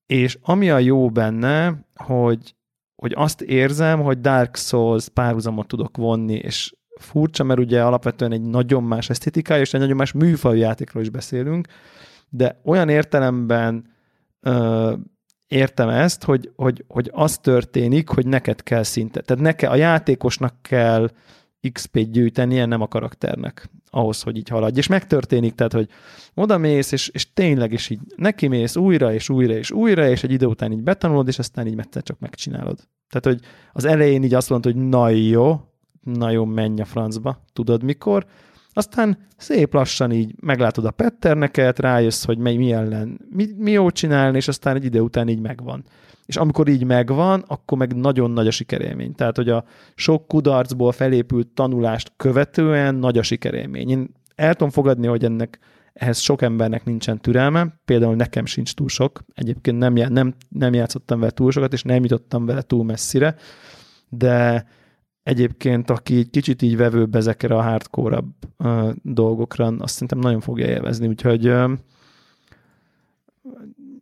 és ami a jó benne, hogy, hogy azt érzem, hogy Dark Souls párhuzamot tudok vonni, és furcsa, mert ugye alapvetően egy nagyon más esztetikája, és egy nagyon más műfajú játékról is beszélünk, de olyan értelemben ö, értem ezt, hogy, hogy, hogy az történik, hogy neked kell szinte. Tehát neke, a játékosnak kell XP-t gyűjtenie, nem a karakternek ahhoz, hogy így haladj. És megtörténik, tehát, hogy oda mész, és, és tényleg is így neki mész újra, és újra, és újra, és egy idő után így betanulod, és aztán így egyszer csak megcsinálod. Tehát, hogy az elején így azt mondod, hogy na jó, na jó, menj a francba, tudod mikor, aztán szép lassan így meglátod a patterneket, rájössz, hogy mi, mi ellen, mi, mi jó csinálni, és aztán egy idő után így megvan. És amikor így megvan, akkor meg nagyon nagy a sikerélmény. Tehát, hogy a sok kudarcból felépült tanulást követően nagy a sikerélmény. Én el tudom fogadni, hogy ennek ehhez sok embernek nincsen türelme, például nekem sincs túl sok, egyébként nem, nem, nem játszottam vele túl sokat, és nem jutottam vele túl messzire, de egyébként, aki egy kicsit így vevőbb ezekre a hardcore dolgokra, azt szerintem nagyon fogja élvezni, úgyhogy uh,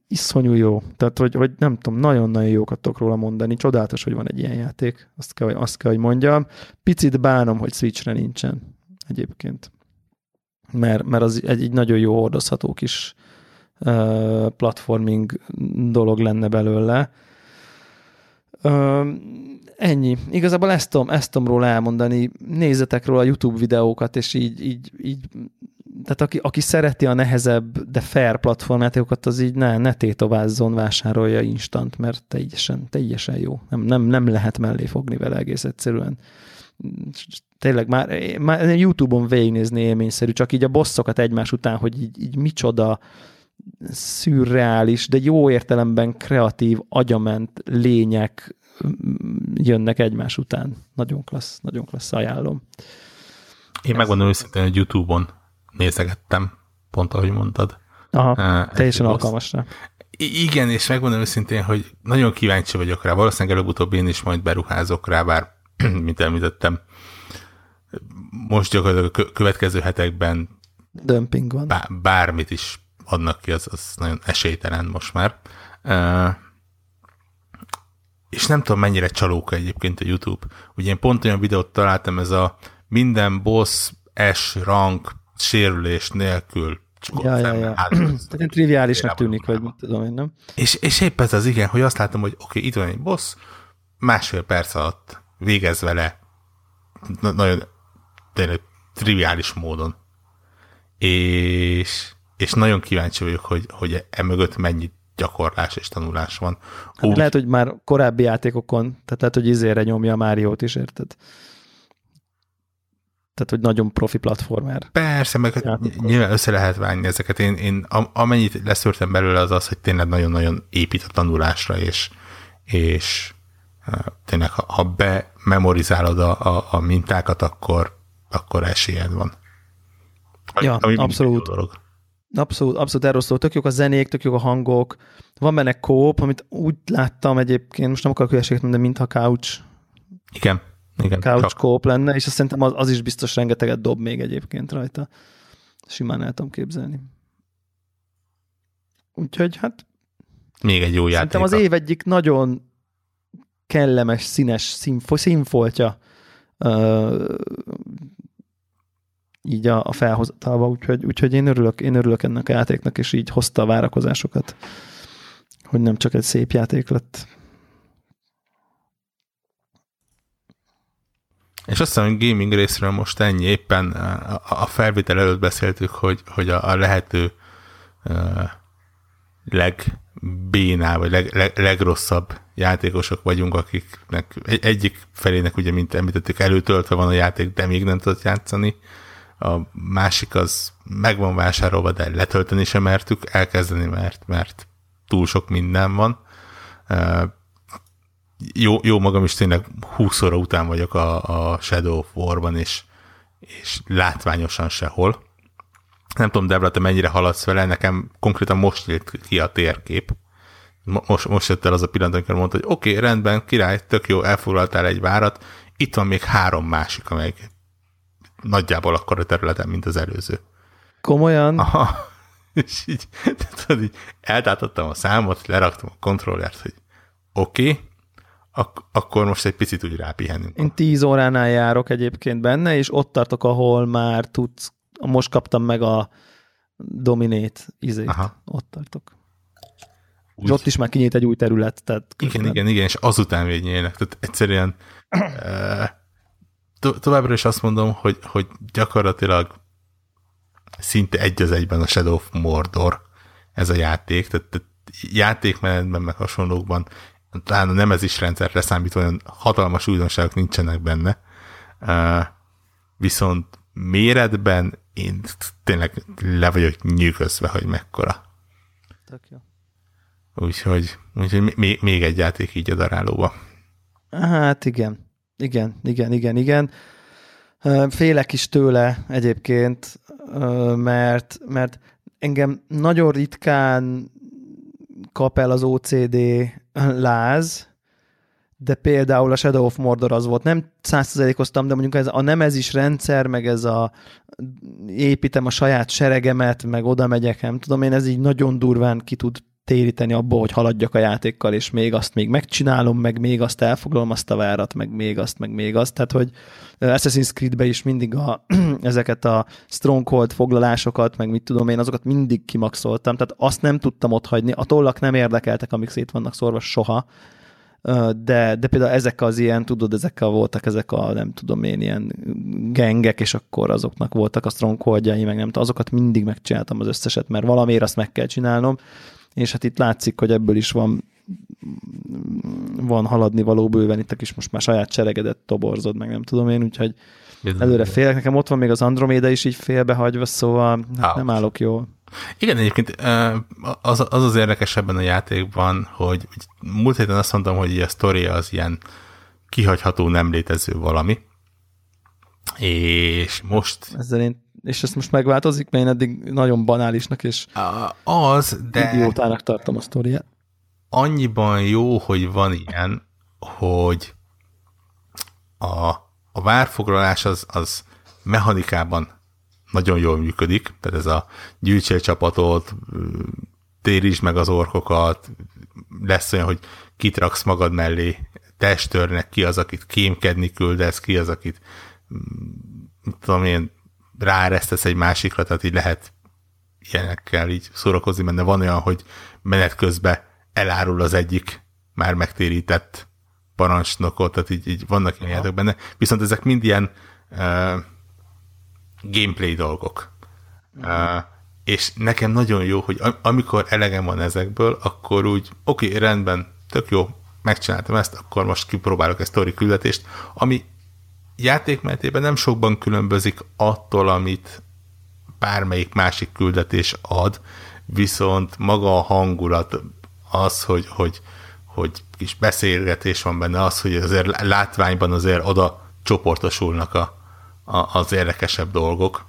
iszonyú jó. Tehát, hogy, hogy nem tudom, nagyon-nagyon jókat tudok róla mondani. Csodálatos, hogy van egy ilyen játék. Azt kell, azt kell, hogy mondjam. Picit bánom, hogy Switchre nincsen egyébként. Mert, mert az egy, egy nagyon jó hordozható kis uh, platforming dolog lenne belőle. Uh, ennyi. Igazából ezt tudom, ezt tudom róla elmondani. Nézzetek róla a YouTube videókat, és így, így, így tehát aki, aki szereti a nehezebb, de fair platformjátékokat, az így ne, ne tétovázzon, vásárolja instant, mert teljesen, teljesen jó. Nem, nem, nem lehet mellé fogni vele egész egyszerűen. Tényleg már, már YouTube-on végignézni élményszerű, csak így a bosszokat egymás után, hogy így, így micsoda szürreális, de jó értelemben kreatív, agyament lények jönnek egymás után. Nagyon klassz, nagyon klassz, ajánlom. Én megmondom őszintén, hogy YouTube-on nézegettem, pont ahogy mondtad. Aha, uh, teljesen alkalmas rá. Igen, és megmondom őszintén, hogy nagyon kíváncsi vagyok rá. Valószínűleg előbb-utóbb én is majd beruházok rá, bár, mint említettem, most gyakorlatilag a következő hetekben Dömping van. Bár, bármit is adnak ki, az, az nagyon esélytelen most már. Uh, és nem tudom, mennyire csalóka egyébként a YouTube. Ugye én pont olyan videót találtam, ez a minden boss S rank sérülés nélkül Ja, ja, ja. Tehát triviálisnak tűnik, vagy mit tudom én, nem? És, és épp ez az igen, hogy azt látom, hogy oké, okay, itt van egy boss, másfél perc alatt végez vele na, nagyon tényleg triviális módon. És, és nagyon kíváncsi vagyok, hogy, hogy emögött mennyi gyakorlás és tanulás van. Hát Úgy, lehet, hogy már korábbi játékokon, tehát lehet, hogy izére nyomja a Máriót is, érted? Tehát, hogy nagyon profi platformer. Persze, meg játékos. nyilván össze lehet vágni ezeket. Én, én amennyit leszűrtem belőle az az, hogy tényleg nagyon-nagyon épít a tanulásra, és, és tényleg, ha, ha bememorizálod a, a, a mintákat, akkor, akkor esélyed van. Ja, Ami abszolút. Abszolút, abszolút erről szól. Tök jók a zenék, tök jók a hangok. Van benne kóp, amit úgy láttam egyébként, most nem akarok hülyeséget mondani, mintha couch. Igen. Igen, couch kóp lenne, és azt szerintem az, az is biztos rengeteget dob még egyébként rajta. Simán el tudom képzelni. Úgyhogy hát... Még egy jó játék. Szerintem az év egyik nagyon kellemes, színes színfo- színfoltja uh, így a, a felhozatalba, úgyhogy, úgyhogy én, örülök, én örülök ennek a játéknak, és így hozta a várakozásokat, hogy nem csak egy szép játék lett. És azt hiszem, hogy gaming részről most ennyi, éppen a felvétel előtt beszéltük, hogy, hogy a, a lehető uh, leg bénál, vagy leg, leg, legrosszabb játékosok vagyunk, akiknek egy, egyik felének ugye, mint említettük, előtöltve van a játék, de még nem tudott játszani. A másik az meg van vásárolva, de letölteni sem mertük elkezdeni, mert, mert túl sok minden van. Jó, jó magam is tényleg 20 óra után vagyok a, a Shadow of War-ban, és, és látványosan sehol nem tudom, Debra, te mennyire haladsz vele, nekem konkrétan most jött ki a térkép. Most, most jött el az a pillanat, amikor mondta, hogy oké, okay, rendben, király, tök jó, elfoglaltál egy várat, itt van még három másik, amely nagyjából akkor a területen, mint az előző. Komolyan? Aha. És így, tudod, így eltátottam a számot, leraktam a kontrollert, hogy oké, okay, ak- akkor most egy picit úgy rápihenünk. Én tíz óránál járok egyébként benne, és ott tartok, ahol már tudsz most kaptam meg a Dominét izét, Aha. ott tartok. Úgy. És ott is már kinyílt egy új terület. Tehát igen, igen, igen, és azután végnyélnek. Tehát egyszerűen to- továbbra is azt mondom, hogy, hogy gyakorlatilag szinte egy az egyben a Shadow of Mordor ez a játék, tehát, tehát játékmenetben, meg hasonlókban talán a nemezis rendszerre számítva olyan hatalmas újdonságok nincsenek benne, uh, viszont méretben én tényleg le vagyok nyűgözve, hogy mekkora. Tök jó. Úgyhogy, úgyhogy még, még egy játék így a darálóba. Hát igen. Igen, igen, igen, igen. Félek is tőle egyébként, mert, mert engem nagyon ritkán kap el az OCD láz, de például a Shadow of Mordor az volt. Nem százszerzelékoztam, de mondjuk ez a nemezis rendszer, meg ez a építem a saját seregemet, meg oda megyek, nem tudom én, ez így nagyon durván ki tud téríteni abból, hogy haladjak a játékkal, és még azt még megcsinálom, meg még azt elfoglalom azt a várat, meg még azt, meg még azt. Tehát, hogy Assassin's Creed-be is mindig a, ezeket a stronghold foglalásokat, meg mit tudom én, azokat mindig kimaxoltam, tehát azt nem tudtam ott hagyni. A tollak nem érdekeltek, amik szét vannak szorva soha, de, de például ezek az ilyen, tudod, ezekkel voltak ezek a, nem tudom én, ilyen gengek, és akkor azoknak voltak a strongholdjai, meg nem tudom, azokat mindig megcsináltam az összeset, mert valamiért azt meg kell csinálnom, és hát itt látszik, hogy ebből is van van haladni való bőven, itt is most már saját seregedet toborzod, meg nem tudom én, úgyhogy előre félek. Nekem ott van még az Andromeda is így félbehagyva, szóval hát nem állok jól. Igen, egyébként az, az az érdekes ebben a játékban, hogy múlt héten azt mondtam, hogy a sztori az ilyen kihagyható, nem létező valami, és most... Ezzel én, és ezt most megváltozik, mert én eddig nagyon banálisnak és az, de idiótának tartom a sztoriát. Annyiban jó, hogy van ilyen, hogy a, a várfoglalás az, az mechanikában nagyon jól működik, tehát ez a gyűjtsél csapatot, térítsd meg az orkokat, lesz olyan, hogy kitraksz magad mellé testőrnek, ki az, akit kémkedni küldesz, ki az, akit tudom én, ráeresztesz egy másikra, tehát így lehet ilyenekkel így szórakozni benne. Van olyan, hogy menet közben elárul az egyik már megtérített parancsnokot, tehát így, így vannak ilyen játék benne. Viszont ezek mind ilyen uh, gameplay dolgok. Uh, és nekem nagyon jó, hogy amikor elegem van ezekből, akkor úgy, oké, okay, rendben, tök jó, megcsináltam ezt, akkor most kipróbálok egy story küldetést, ami játékmenetében nem sokban különbözik attól, amit bármelyik másik küldetés ad, viszont maga a hangulat, az, hogy, hogy, hogy kis beszélgetés van benne, az, hogy azért látványban azért oda csoportosulnak a, a, az érdekesebb dolgok.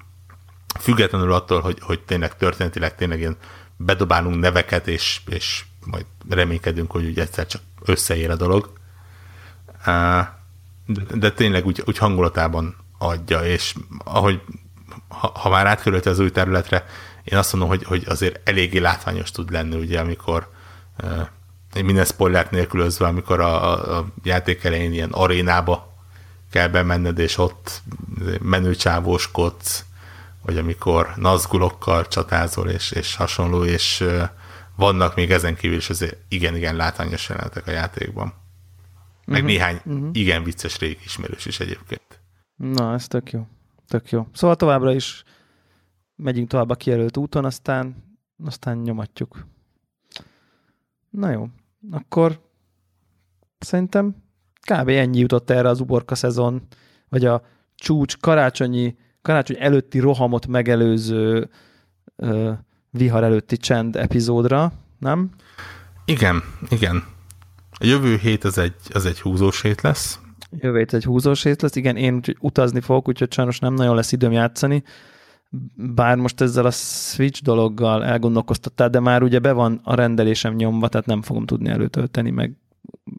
Függetlenül attól, hogy, hogy tényleg történetileg tényleg ilyen bedobálunk neveket, és, és majd reménykedünk, hogy úgy egyszer csak összeér a dolog. De, de tényleg úgy, úgy hangulatában adja, és ahogy ha, ha már átkerült az új területre, én azt mondom, hogy, hogy azért eléggé látványos tud lenni, ugye, amikor minden spoilert nélkülözve, amikor a, a, a játék elején ilyen arénába kell bemenned, és ott menőcsávóskodsz, vagy amikor nazgulokkal csatázol, és, és hasonló, és vannak még ezen kívül is azért igen-igen látványos jelenetek a játékban. Meg uh-huh. néhány uh-huh. igen vicces régi ismerős is egyébként. Na, ez tök jó. Tök jó. Szóval továbbra is megyünk tovább a kijelölt úton, aztán, aztán nyomatjuk. Na jó, akkor szerintem kb. ennyi jutott erre az uborka szezon, vagy a csúcs karácsonyi, karácsony előtti rohamot megelőző ö, vihar előtti csend epizódra, nem? Igen, igen. A jövő hét az egy, az egy húzós hét lesz. Jövő hét egy húzós hét lesz. Igen, én utazni fogok, úgyhogy sajnos nem nagyon lesz időm játszani. Bár most ezzel a Switch dologgal elgondolkoztattál, de már ugye be van a rendelésem nyomva, tehát nem fogom tudni előtölteni, meg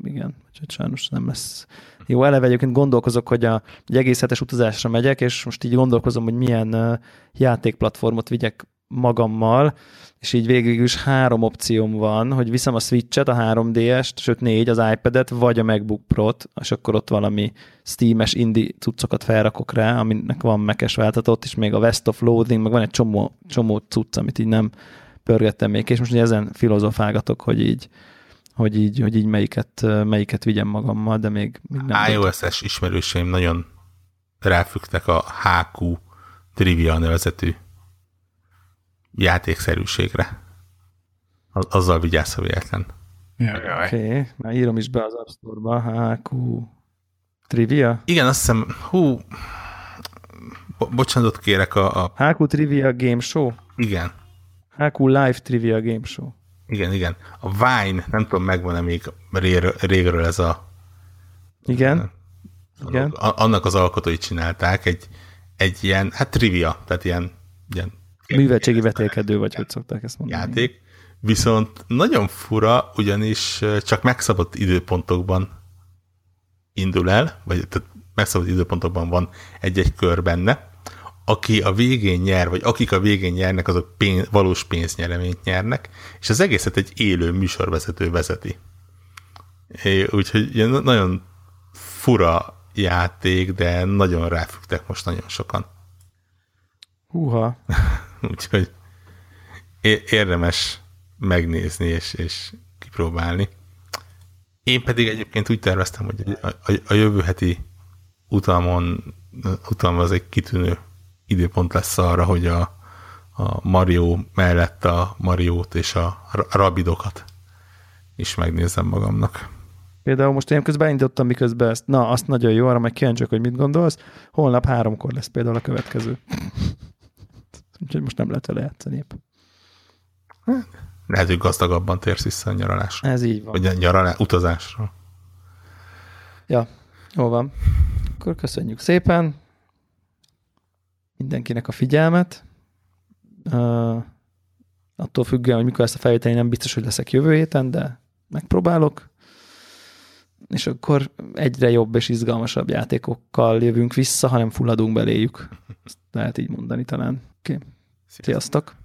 igen, úgyhogy sajnos nem lesz. Jó, eleve egyébként gondolkozok, hogy a, egy egész hetes utazásra megyek, és most így gondolkozom, hogy milyen játékplatformot vigyek magammal, és így végül is három opcióm van, hogy viszem a Switch-et, a 3DS-t, sőt négy, az iPad-et, vagy a MacBook Pro-t, és akkor ott valami Steam-es indie cuccokat felrakok rá, aminek van mekes váltatott, és még a West of Loading, meg van egy csomó, csomó cucc, amit így nem pörgettem még, és most ugye ezen filozofálgatok, hogy így, hogy így, hogy így melyiket, melyiket vigyem magammal, de még, még nem. iOS-es ismerőseim nagyon ráfügtek a HQ Trivia nevezetű játékszerűségre. Azzal vigyázz, ha véletlen. Oké, okay. már írom is be az App Store-ba. HQ Trivia? Igen, azt hiszem, hú, bo bocsánatot kérek a, a... HQ Trivia Game Show? Igen. HQ Live Trivia Game Show. Igen, igen. A Vine, nem tudom, megvan-e még régről ez a... Igen. A, igen. Annak az alkotói csinálták egy, egy ilyen, hát trivia, tehát ilyen, ilyen Műveltségi vetélkedő, vagy hogy szokták ezt mondani. Játék. Viszont nagyon fura, ugyanis csak megszabott időpontokban indul el, vagy tehát megszabott időpontokban van egy-egy kör benne. Aki a végén nyer, vagy akik a végén nyernek, azok pénz, valós pénznyereményt nyernek, és az egészet egy élő műsorvezető vezeti. Úgyhogy nagyon fura játék, de nagyon ráfügtek most nagyon sokan. Húha. Úgyhogy érdemes megnézni és, és kipróbálni. Én pedig egyébként úgy terveztem, hogy a, a, a jövő heti utamon, utam az egy kitűnő időpont lesz arra, hogy a, a Mario mellett a Mariót és a Rabidokat is megnézem magamnak. Például most én közben indítottam, miközben ezt, na, azt nagyon jó, arra meg kíváncsiak, hogy mit gondolsz. Holnap háromkor lesz például a következő. Úgyhogy most nem lehet vele játszani épp. Lehet, hogy gazdagabban térsz vissza a nyaralásra. Ez így van. Vagy a nyaralás, utazásra. Ja, jó van. Akkor köszönjük szépen mindenkinek a figyelmet. Uh, attól függően, hogy mikor ezt a felvételi, nem biztos, hogy leszek jövő héten, de megpróbálok. És akkor egyre jobb és izgalmasabb játékokkal jövünk vissza, hanem fulladunk beléjük. Ezt lehet így mondani talán. Oké. Okay. Sziasztok. Sziasztok.